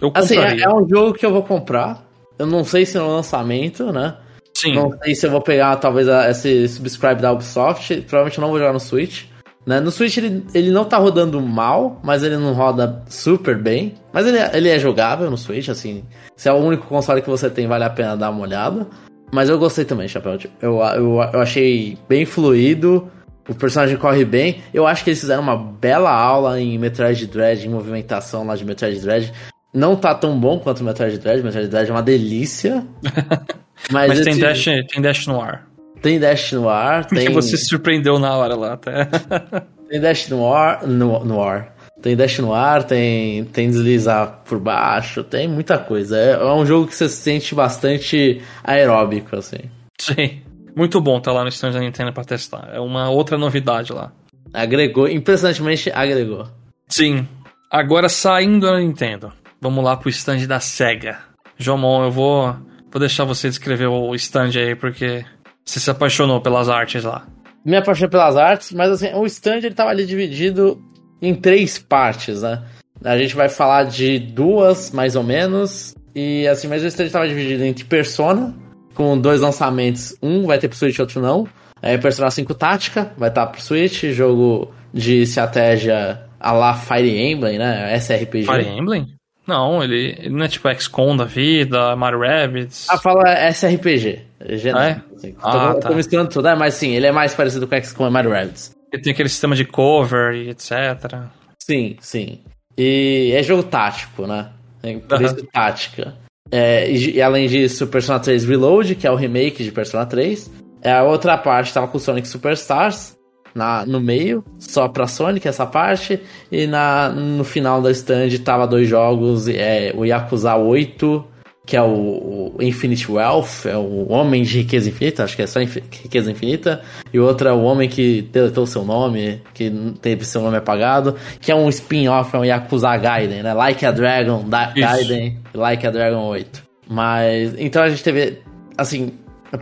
eu Assim, é, é, um jogo que eu vou comprar, eu não sei se no lançamento, né? Sim. Não sei se eu vou pegar, talvez, esse subscribe da Ubisoft, provavelmente eu não vou jogar no Switch. Né? No Switch ele, ele não tá rodando mal, mas ele não roda super bem. Mas ele, é, ele é jogável no Switch, assim. Se é o único console que você tem, vale a pena dar uma olhada. Mas eu gostei também, Chapéu. Eu, eu, eu achei bem fluido. O personagem corre bem. Eu acho que eles fizeram uma bela aula em Metroid Dread, em movimentação lá de Metroid Dread. Não tá tão bom quanto Metroid Dread. Metroid Dread é uma delícia. *laughs* mas, mas tem, dash, tem Dash no ar. Tem Dash no ar, tem... Que você se surpreendeu na hora lá, até. *laughs* tem Dash no ar, no, no ar. Tem Dash no ar, tem, tem deslizar por baixo, tem muita coisa. É, é um jogo que você se sente bastante aeróbico, assim. Sim. Muito bom tá lá no stand da Nintendo pra testar. É uma outra novidade lá. Agregou, impressionantemente agregou. Sim. Agora saindo da Nintendo, vamos lá pro stand da SEGA. Jomon, eu vou, vou deixar você descrever o stand aí, porque você se apaixonou pelas artes lá? Me apaixonei pelas artes, mas assim, o stand ele tava ali dividido em três partes, né? A gente vai falar de duas, mais ou menos. E assim, mas o stand tava dividido entre Persona, com dois lançamentos. Um vai ter pro Switch, outro não. É Persona 5 Tática, vai estar tá pro Switch, jogo de estratégia a la Fire Emblem, né? SRPG. Fire Emblem? Não, ele, ele não é tipo XCOM da vida, Mario Rabbids. Ah, fala SRPG. Genérico, é? Assim. Ah, tô, tá. tô misturando tudo, é, mas sim, ele é mais parecido com XCOM e Mario Rabbids. Ele tem aquele sistema de cover e etc. Sim, sim. E é jogo tático, né? É por isso tática. É, e, e, além disso, Persona 3 Reload, que é o remake de Persona 3. É, a outra parte tava com Sonic Superstars, na, no meio, só pra Sonic essa parte. E na, no final da stand tava dois jogos, é, o Yakuza 8, que é o, o, Infinite Wealth, é o Homem de Riqueza Infinita, acho que é só Riqueza Infinita. E o outro é o Homem que deletou seu nome, que teve seu nome apagado, que é um spin-off, é um Yakuza Gaiden, né? Like a Dragon, da, Gaiden, Like a Dragon 8. Mas, então a gente teve, assim,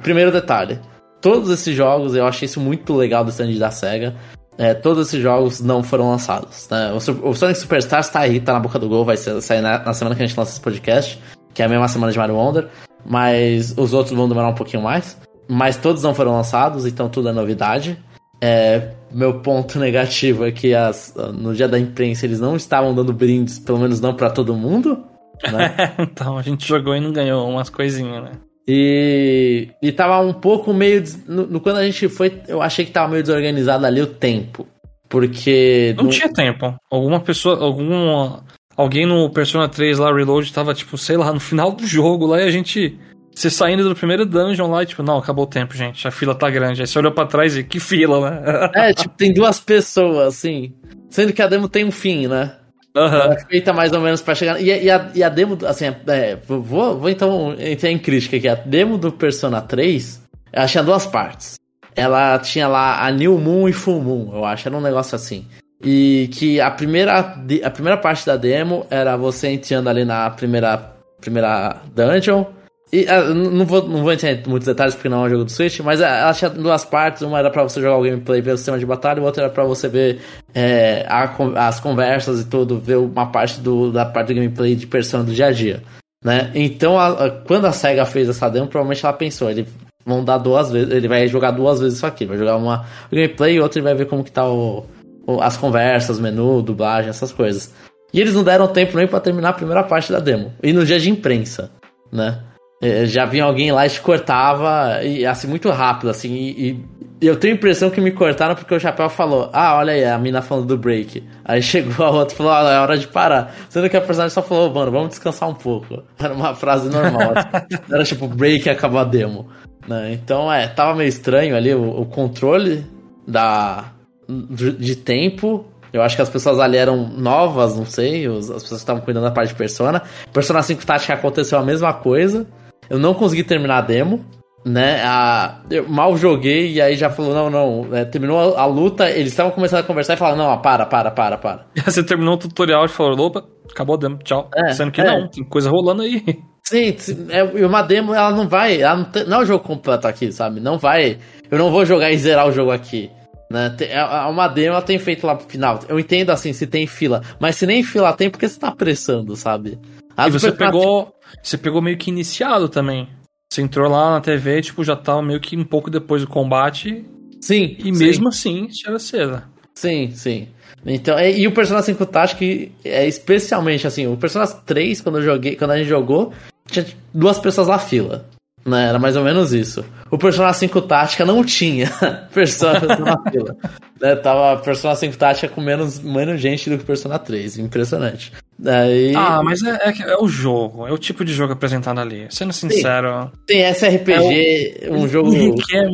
primeiro detalhe todos esses jogos, eu achei isso muito legal do stand da SEGA. É, todos esses jogos não foram lançados. Né? O, o, Sonic Superstars tá aí, tá na boca do gol, vai sair na, na, semana que a gente lança esse podcast, que é a mesma semana de Mario Wonder. Mas os outros vão demorar um pouquinho mais. Mas todos não foram lançados, então tudo é novidade. É, meu ponto *laughs* negativo é que as, no dia da imprensa eles não estavam dando brindes, pelo menos não para todo mundo. Né? *laughs* então, a gente jogou e não ganhou umas coisinhas, né? E, e tava um pouco meio. No, no, quando a gente foi, eu achei que tava meio desorganizado ali o tempo. Porque. Não, não... tinha tempo. Alguma pessoa. Alguma, alguém no Persona 3 lá, Reload, tava, tipo, sei lá, no final do jogo lá e a gente. Você saindo do primeiro dungeon lá e, tipo, não, acabou o tempo, gente. A fila tá grande. Aí você olhou pra trás e que fila, né? *laughs* É, tipo, tem duas pessoas, assim. Sendo que a demo tem um fim, né? Ela é feita mais ou menos pra chegar. E, e a, e a demo, assim, é, vou, vou então entrar em crítica aqui. A demo do Persona 3, ela tinha duas partes. Ela tinha lá a New Moon e Full Moon, eu acho, era um negócio assim. E que a primeira, a primeira parte da demo era você entrando ali na primeira, primeira dungeon. E ah, não vou, não vou entrar em muitos detalhes porque não é um jogo do Switch, mas ah, ela tinha duas partes. Uma era pra você jogar o gameplay ver o sistema de batalha, e outra era pra você ver é, a as conversas e tudo, ver uma parte do, da parte do gameplay de persona do dia a dia. Né? Então, a- a- quando a SEGA fez essa demo, provavelmente ela pensou, ele vão dar duas vezes, ele vai jogar duas vezes isso aqui, vai jogar uma gameplay e outra ele vai ver como que tá o, o- as conversas, menu, dublagem, essas coisas. E eles não deram tempo nem pra terminar a primeira parte da demo. E no dia de imprensa, né? É, Já vinha alguém lá e te cortava, e assim, muito rápido, assim, e, e eu tenho a impressão que me cortaram porque o Chapéu falou, ah, olha aí, a mina falando do break. Aí *laughs* chegou a outra e falou, ah, é hora de parar. Sendo que a personagem só falou, mano, vamos descansar um pouco. *laughs* Era uma frase normal, assim. *laughs* Era tipo, break e acabou a demo. Né? Então, é, tava meio estranho ali o, o controle da, de de tempo. Eu acho que as pessoas ali eram novas, não sei, as pessoas que estavam cuidando da parte de Persona. Persona 5 Tática aconteceu a mesma coisa. Eu não consegui terminar a demo, né? A, eu mal joguei e aí já falou, não, não. é, terminou a, a luta, eles estavam começando a conversar e falaram, não, ó, para, para, para, para. E *laughs* você terminou o tutorial e falou, opa, acabou a demo, tchau. É, Sendo que é. não, tem coisa rolando aí. Sim, é, e uma demo, ela não vai. Ela não, tem- não é o jogo completo aqui, sabe? Não vai. Eu não vou jogar e zerar o jogo aqui. Né? É- é uma demo, ela tem feito lá pro final. Eu entendo assim, se tem fila. Mas se nem fila tem, por que você tá apressando, sabe? E você pegou. Você pegou meio que iniciado também. Você entrou lá na TV, tipo, já tava meio que um pouco depois do combate. Sim. E sim. mesmo assim, tira cedo. Sim, sim. Então, e, e o Persona 5 Tático é especialmente assim, o Persona 3, quando eu joguei, quando a gente jogou, tinha duas pessoas na fila. Né? Era mais ou menos isso. O Persona 5 Tática não tinha *laughs* Persona na fila. *laughs* Né? Tava Persona 5 Tática com menos, menos gente do que Persona 3. Impressionante. Daí. Ah, mas é, é, é o jogo, é o tipo de jogo apresentado ali. Sendo sincero. Tem SRPG, um jogo. Ele quer-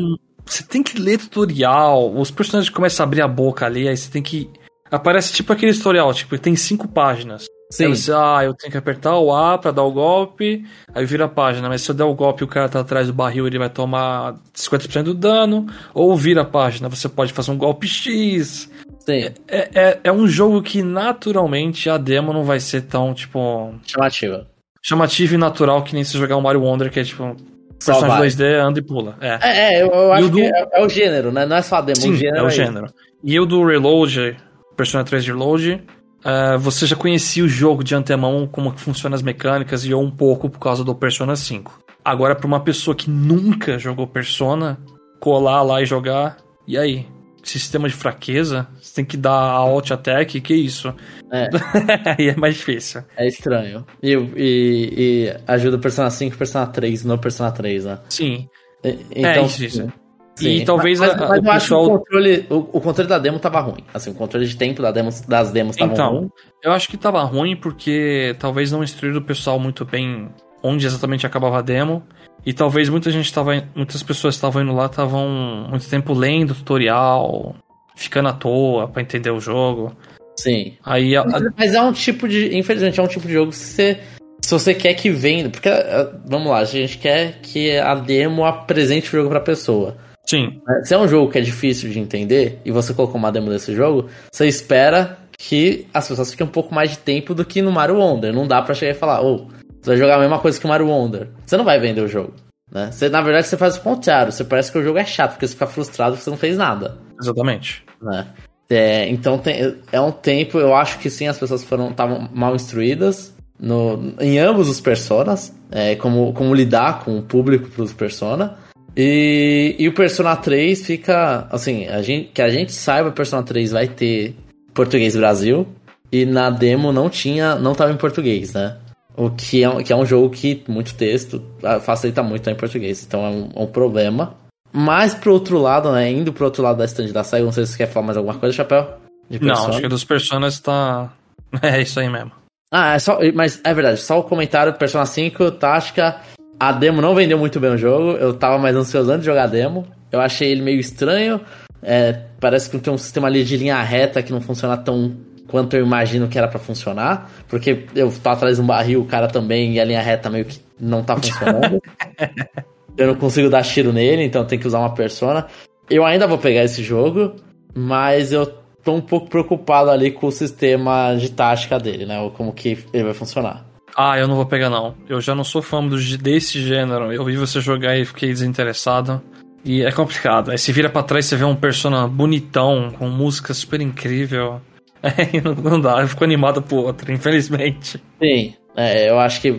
Você tem que ler tutorial, os personagens começam a abrir a boca ali, aí você tem que. Aparece tipo aquele tutorial, tipo, tem cinco páginas. Sim. Aí você, ah, eu tenho que apertar o A pra dar o golpe, aí vira a página, mas se eu der o golpe e o cara tá atrás do barril, ele vai tomar 50% do dano, ou vira a página, você pode fazer um golpe X. Sim, É, é, é um jogo que naturalmente a demo não vai ser tão, tipo, chamativa. chamativo e natural que nem se jogar um Mario Wonder, que é tipo, Só personagem vai. 2D anda e pula. É. É, é, eu, eu acho do- que é, é o gênero, né? Não é só a demo, Sim, o gênero. é o gênero. E o do Reload, Persona 3 Reload, eh, você já conhecia o jogo de antemão, como que funciona as mecânicas, e ou um pouco por causa do Persona 5. Agora, pra uma pessoa que nunca jogou Persona, colar lá e jogar, e aí? Sistema de fraqueza? Você tem que dar a alt attack? Que isso? É. aí *laughs* é mais difícil. É estranho. E, e, e ajuda o Persona 5 e Persona 3 no Persona 3, né? Sim. E- Então, isso, isso. Sim. E talvez mas, a- mas a- eu o acho que o controle, o, o controle da demo tava ruim. Assim, o controle de tempo da demo, das demos tava Então, ruim. eu acho que tava ruim porque talvez não instruíram o pessoal muito bem onde exatamente acabava a demo. E talvez muita gente tava. Muitas pessoas estavam indo lá, estavam muito tempo lendo tutorial, ficando à toa pra entender o jogo. Sim. Aí a- a- Mas é um tipo de. Infelizmente, é um tipo de jogo que você. Se você quer que venda. Porque, eh, vamos lá, a gente quer que a demo apresente o jogo pra pessoa. Sim? Se é um jogo que é difícil de entender e você colocou uma demo desse jogo, você espera que as pessoas fiquem um pouco mais de tempo do que no Mario Wonder. Não dá pra chegar e falar, ô, você vai jogar a mesma coisa que o Mario Wonder. Você não vai vender o jogo. Né? Você, na verdade, você faz o contrário. Você parece que o jogo é chato, porque você fica frustrado porque você não fez nada. exatamente. né? É, então tem- é um tempo, eu acho que sim, as pessoas foram estavam mal instruídas no, em ambos os personas, é, como, como lidar com o público pros persona. E, e o Persona 3 fica, assim, a gente, que a gente saiba, o Persona 3 vai ter português Brasil, e na demo não tinha, não tava em português, né? O que é, um- que é um jogo que muito texto facilita muito tá em português, então é um, é um problema. Mas pro outro lado, né? Indo pro outro lado da stand da SEGA, não sei se você quer falar mais alguma coisa, Chapéu? Não, acho que dos personas tá. *laughs* É isso aí mesmo. Ah, é só, mas é verdade, só o comentário Persona 5, Tática. A demo não vendeu muito bem o jogo. Eu tava mais ansioso antes de jogar a demo. Eu achei ele meio estranho. É, parece que tem um sistema ali de linha reta que não funciona tão quanto eu imagino que era para funcionar. Porque eu tô atrás de um barril, o cara também, e a linha reta meio que não tá funcionando. *laughs* eu não consigo dar tiro nele, então tem que usar uma persona. Eu ainda vou pegar esse jogo, mas eu tô um pouco preocupado ali com o sistema de tática dele, né? Ou como que ele vai funcionar. Ah, eu não vou pegar não. Eu já não sou fã do, desse gênero. Eu vi você jogar e fiquei desinteressado. E é complicado. Aí você vira pra trás e você vê um persona bonitão, com música super incrível. *laughs* É, não, não dá, eu fico animado pro outro, infelizmente. Sim, é, eu acho que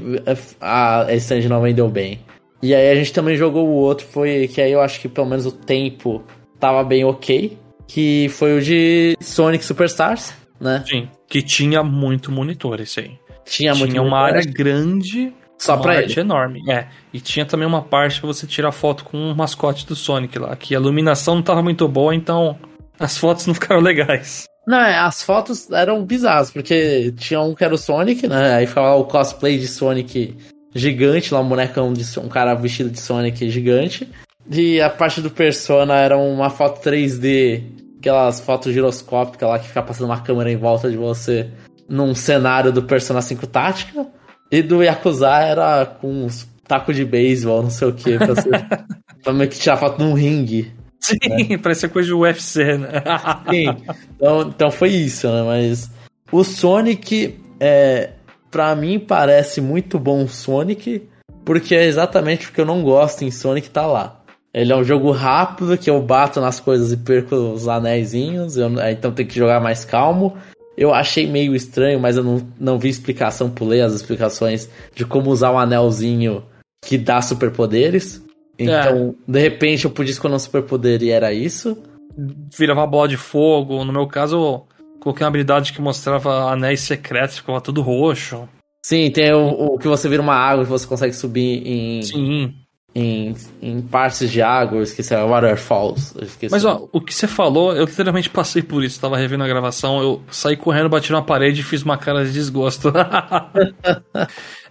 a stand não vendeu bem. E aí a gente também jogou o outro, foi que aí eu acho que pelo menos o tempo tava bem ok. Que foi o de Sonic Superstars, né? Sim, que tinha muito monitor esse aí. Tinha, tinha uma área grande só pra ele. enorme, é. E tinha também uma parte pra você tirar foto com o mascote do Sonic lá, que a iluminação não tava muito boa, então as fotos não *laughs* ficaram legais. Não, é, as fotos eram bizarras, porque tinha um que era o Sonic, né? Aí ficava o cosplay de Sonic gigante, lá um bonecão de um cara vestido de Sonic gigante. E a parte do Persona era uma foto 3D, aquelas fotos giroscópicas lá que fica passando uma câmera em volta de você num cenário do Persona 5 Tática. E do Yakuza era com uns taco de beisebol, não sei o que, pra, ser, *laughs* pra meio que tirar foto num ringue. Sim, né? parece coisa de UFC, né? *laughs* Sim, então, então foi isso, né? Mas o Sonic, é, pra mim, parece muito bom o Sonic, porque é exatamente o que eu não gosto em Sonic tá lá. Ele é um jogo rápido, que eu bato nas coisas e perco os anéisinhos, eu, então tem que jogar mais calmo. Eu achei meio estranho, mas eu não, não vi explicação, pulei as explicações de como usar um anelzinho que dá superpoderes. Então, é. de repente, eu podia escolher um superpoder e era isso. Virava uma bola de fogo. No meu caso, eu coloquei uma habilidade que mostrava anéis secretos, ficava tudo roxo. Sim, tem o, o que você vira uma água que você consegue subir em. Sim em, em partes de água, eu esqueci, é Waterfalls. Esqueci. Mas ó, o que você falou, eu literalmente passei por isso, tava revendo a gravação, eu saí correndo, bati na parede e fiz uma cara de desgosto. *laughs*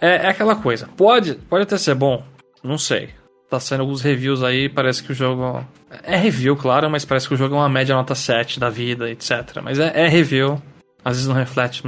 é, é, aquela coisa. Pode, pode até ser bom, não sei. Tá saindo alguns reviews aí, parece que o jogo. É review, claro, mas parece que o jogo é uma média nota 7 da vida, etc. Mas é, é review, às vezes não reflete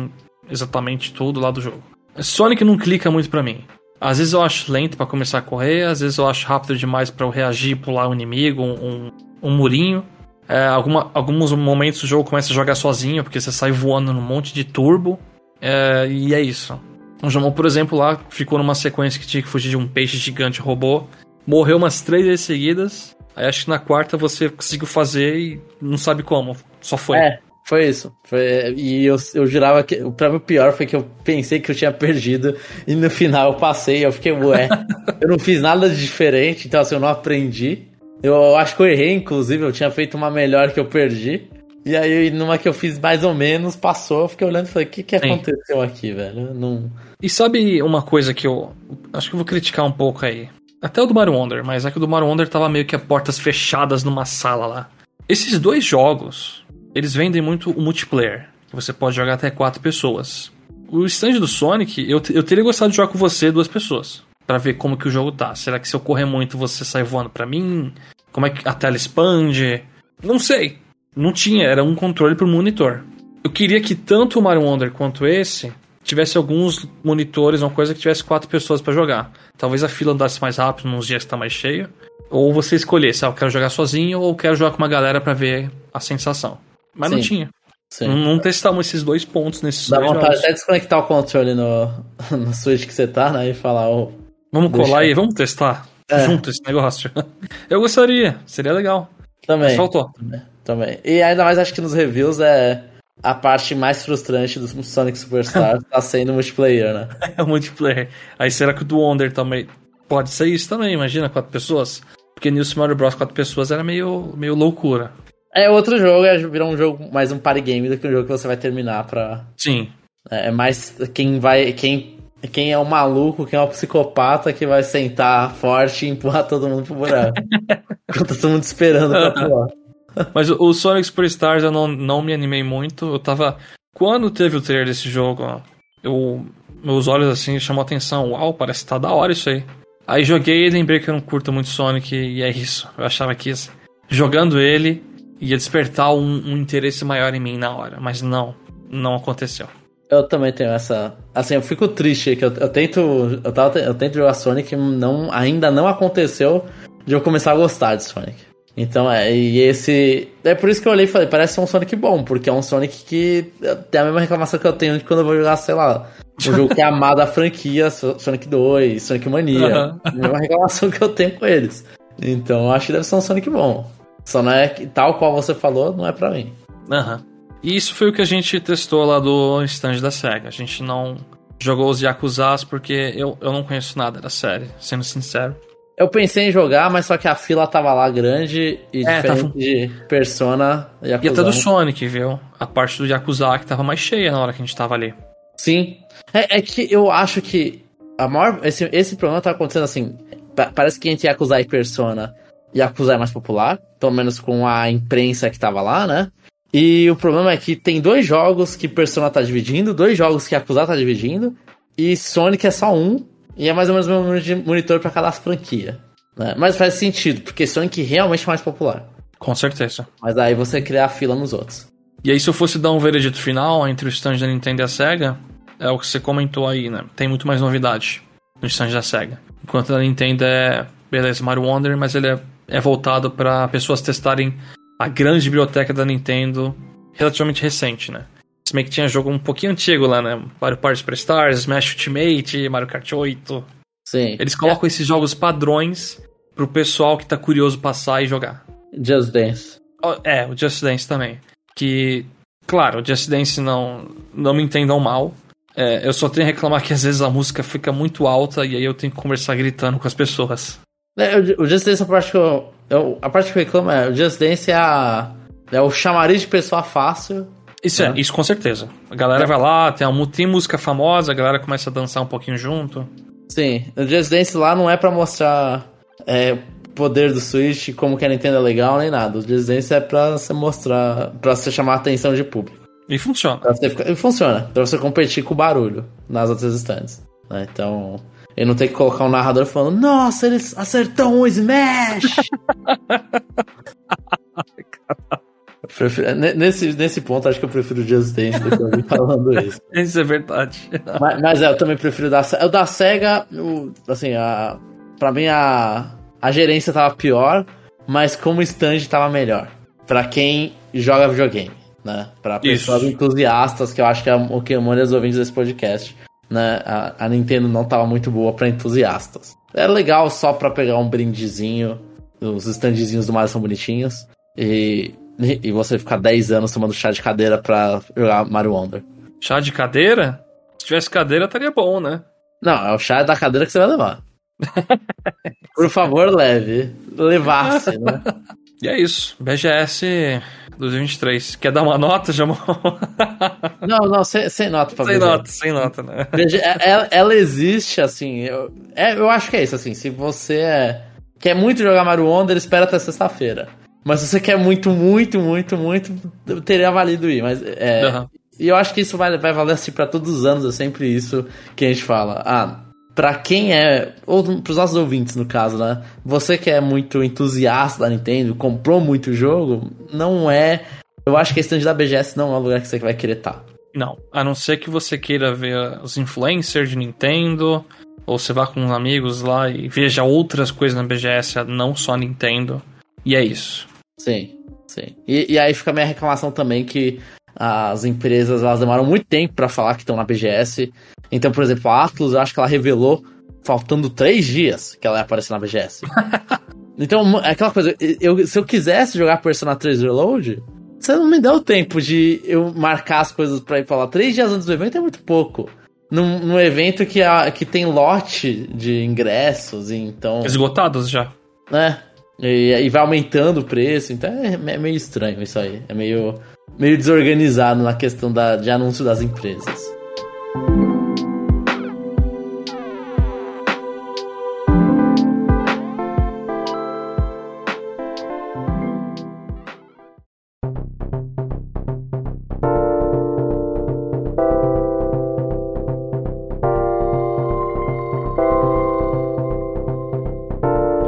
exatamente tudo lá do jogo. Sonic não clica muito pra mim. Às vezes eu acho lento para começar a correr, às vezes eu acho rápido demais para eu reagir e pular um inimigo, um, um murinho. É, alguma, alguns momentos o jogo começa a jogar sozinho, porque você sai voando num monte de turbo. É, e é isso. O Jamon, por exemplo, lá ficou numa sequência que tinha que fugir de um peixe gigante robô. Morreu umas três vezes seguidas. Aí acho que na quarta você conseguiu fazer e não sabe como. Só foi. É, foi isso. Foi, e eu, eu jurava que. O pior foi que eu pensei que eu tinha perdido. E no final eu passei. Eu fiquei, ué. *laughs* eu não fiz nada de diferente, então assim, eu não aprendi. Eu acho que eu errei, inclusive. Eu tinha feito uma melhor que eu perdi. E aí, numa que eu fiz mais ou menos, passou. Eu fiquei olhando e falei: o que, que aconteceu aqui, velho? Não... E sabe uma coisa que eu. Acho que eu vou criticar um pouco aí. Até o do Mario Wonder, mas é que o do Mario Wonder tava meio que a portas fechadas numa sala lá. Esses dois jogos, eles vendem muito o multiplayer, que você pode jogar até quatro pessoas. O stand do Sonic, eu, eu teria gostado de jogar com você duas pessoas. para ver como que o jogo tá. Será que se eu correr muito você sai voando para mim? Como é que a tela expande? Não sei. Não tinha, era um controle pro monitor. Eu queria que tanto o Mario Wonder quanto esse tivesse alguns monitores, uma coisa que tivesse quatro pessoas para jogar. Talvez a fila andasse mais rápido nos dias que tá mais cheio. Ou você escolhesse, ah, eu quero jogar sozinho ou eu quero jogar com uma galera para ver a sensação. Mas Sim. não tinha. Sim. Não, não testamos esses dois pontos nesses Dá dois vontade jogos. até de desconectar o controle no, *laughs* no Switch que você tá, né? E falar, oh, Vamos deixa... colar aí, vamos testar é. junto esse negócio. *laughs* Eu gostaria, seria legal. Também. Mas faltou. Também, também. E ainda mais acho que nos reviews é a parte mais frustrante do Sonic Superstar *laughs* tá sendo o multiplayer, né? É o multiplayer. Aí será que o do Wonder também pode ser isso também? Imagina, quatro pessoas? Porque New Super Mario Bros. quatro pessoas era meio, meio loucura. É outro jogo, é virar um jogo mais um party game do que um jogo que você vai terminar pra. Sim. É, é mais quem vai. Quem, quem é o maluco, quem é o psicopata que vai sentar forte e empurrar todo mundo pro buraco. *laughs* Tá todo mundo esperando pra pular. Mas o Sonic Superstars eu não, não me animei muito. Eu tava. Quando teve o trailer desse jogo, eu, meus olhos assim chamou atenção. Uau, parece que tá da hora isso aí. Aí joguei e lembrei que eu não curto muito Sonic e é isso. Eu achava que jogando ele ia despertar um, um interesse maior em mim na hora, mas não, não aconteceu. Eu também tenho essa. Assim, eu fico triste que eu, eu tento. Eu, tava, eu tento jogar Sonic, não, ainda não aconteceu de eu começar a gostar de Sonic. Então, é, e esse. É por isso que eu olhei e falei, parece um Sonic bom, porque é um Sonic que tem a mesma reclamação que eu tenho de quando eu vou jogar, sei lá, um jogo que é amado a franquia, Sonic 2, Sonic Mania. Uhum. A mesma reclamação que eu tenho com eles. Então, eu acho que deve ser um Sonic bom. Só não é tal qual você falou, não é pra mim. Aham. Uhum. E isso foi o que a gente testou lá do stand da SEGA. A gente não jogou os Yakuzas porque eu, eu não conheço nada da série, sendo sincero. Eu pensei em jogar, mas só que a fila tava lá grande e é, diferente tava... de Persona Yakuza. E até do Sonic, viu? A parte do Yakuza que tava mais cheia na hora que a gente tava ali. Sim. É, é que eu acho que a maior, esse, esse problema tá acontecendo assim. Parece que entre Yakuza e Persona, Yakuza é mais popular, pelo menos com a imprensa que tava lá, né? E o problema é que tem dois jogos que Persona tá dividindo, dois jogos que Yakuza tá dividindo, e Sonic é só um, e é mais ou menos o mesmo monitor para cada franquia. Né? Mas faz sentido, porque Sonic realmente é mais popular. Com certeza. Mas aí você cria a fila nos outros. E aí, se eu fosse dar um veredito final entre o stand da Nintendo e a SEGA, é o que você comentou aí, né? Tem muito mais novidade no stand da SEGA. Enquanto a Nintendo é, beleza, Mario Wonder, mas ele é, é voltado para pessoas testarem a grande biblioteca da Nintendo relativamente recente, né? Se bem que tinha jogo um pouquinho antigo lá, né? Mario Party Superstars, Smash Ultimate, Mario Kart 8. Sim. Eles colocam é. esses jogos padrões pro pessoal que tá curioso passar e jogar. Just Dance. É, o Just Dance também. Que, claro, o Just Dance não, não me entendam mal. É, eu só tenho a reclamar que às vezes a música fica muito alta e aí eu tenho que conversar gritando com as pessoas. É, o Just Dance, a parte que eu, eu, a parte que eu reclamo é, o Just Dance é, a, é o chamariz de pessoa fácil. Isso é, né? isso com certeza. A galera é. vai lá, tem, uma, tem música famosa, a galera começa a dançar um pouquinho junto. Sim, o Just Dance lá não é para mostrar é, poder do Switch, como que a Nintendo é legal, nem nada. O Just Dance é pra você mostrar, pra você chamar a atenção de público. E funciona. Ficar, e funciona, pra você competir com o barulho nas outras instantes. Né? Então, ele não tem que colocar um narrador falando, nossa, eles acertou um Smash! *laughs* Prefiro, nesse, nesse ponto, acho que eu prefiro o Just Dance do que alguém falando isso. *laughs* Isso é verdade. *laughs* Mas, mas, é, eu também prefiro da O da SEGA, o, assim, a, pra mim a, a gerência tava pior, mas como stand tava melhor. Pra quem joga videogame, né? Pra pessoas isso. entusiastas, que eu acho que é o que a maioria dos ouvintes desse podcast né? A, a Nintendo não estava muito boa para entusiastas. Era legal só para pegar um brindezinho. Os standzinhos do Mario são bonitinhos. E, e você ficar 10 anos tomando chá de cadeira pra jogar Mario Wonder. Chá de cadeira? Se tivesse cadeira, estaria bom, né? Não, é o chá da cadeira que você vai levar. *laughs* Por favor, leve. Levasse, né? E é isso. BGS 2023. Quer dar uma nota, Jamon? *laughs* não, não, sem, sem nota pra Sem BGS. nota, sem nota, né? É, ela, ela existe, assim. Eu, é, eu acho que é isso, assim. Se você é, quer muito jogar Mario Wonder, espera até sexta-feira. Mas se você quer muito, muito, muito, muito, teria valido ir. Mas é. Uhum. E eu acho que isso vai, vai valer assim pra todos os anos, é sempre isso que a gente fala. Ah, para quem é, ou pros nossos ouvintes no caso, né? Você que é muito entusiasta da Nintendo, comprou muito jogo, não é. Eu acho que a stand da BGS não é o lugar que você vai querer estar. Tá. Não, a não ser que você queira ver os influencers de Nintendo, ou você vá com uns amigos lá e veja outras coisas na BGS, não só Nintendo. E é isso. Sim, sim. E, e aí fica a minha reclamação também que as empresas elas demoram muito tempo para falar que estão na BGS. Então, por exemplo, a Atlus, eu acho que ela revelou faltando três dias que ela ia aparecer na BGS. *laughs* então, é aquela coisa, eu, se eu quisesse jogar Persona 3 Reload, você não me deu tempo de eu marcar as coisas pra ir pra lá. Três dias antes do evento é muito pouco. Num, num evento que, a, que tem lote de ingressos, então. Esgotados já. Né? E, e vai aumentando o preço, então é, é meio estranho isso aí. É meio meio desorganizado na questão da, de anúncio das empresas.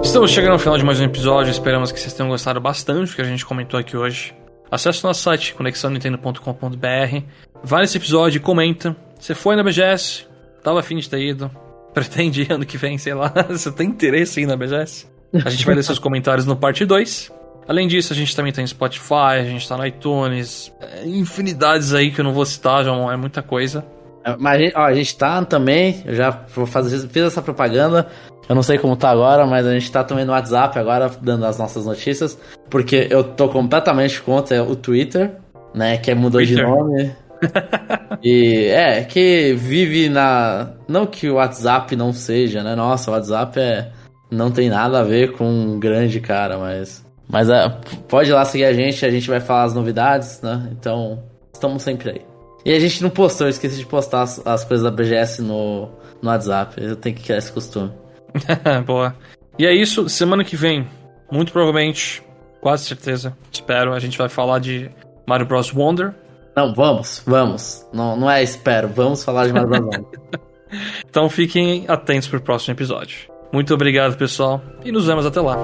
Estamos chegando ao final de mais um episódio, esperamos que vocês tenham gostado bastante do que a gente comentou aqui hoje. Acesse o nosso site, conexãonintendo.com.br, vai nesse episódio e comenta. Você foi na BGS? Tava afim de ter ido? *laughs* Pretende ir ano que vem, sei lá. *laughs* Você tem interesse em ir na BGS? A gente vai ler seus comentários no parte 2. Além disso, a gente também tem Spotify, a gente tá no iTunes, é, infinidades aí que eu não vou citar, já é muita coisa. É, mas ó, a gente tá também, eu já vou fazer, fiz essa propaganda, eu não sei como tá agora, mas a gente tá também no WhatsApp agora, dando as nossas notícias, porque eu tô completamente contra o Twitter, né, que mudou Twitter. de nome. *laughs* e é, que vive na. Não que o WhatsApp não seja, né? Nossa, o WhatsApp é. Não tem nada a ver com um grande cara, mas mas uh, pode ir lá seguir a gente, a gente vai falar as novidades, né? Então, estamos sempre aí. E a gente não postou, eu esqueci de postar as, as coisas da BGS no, no WhatsApp. Eu tenho que criar esse costume. *laughs* Boa. E é isso, semana que vem, muito provavelmente, quase certeza, espero, a gente vai falar de Mario Bros. Wonder. Não, vamos, vamos. Não, não é espero, vamos falar de Mario Bros. Wonder. *laughs* então fiquem atentos pro próximo episódio. Muito obrigado, pessoal, e nos vemos até lá.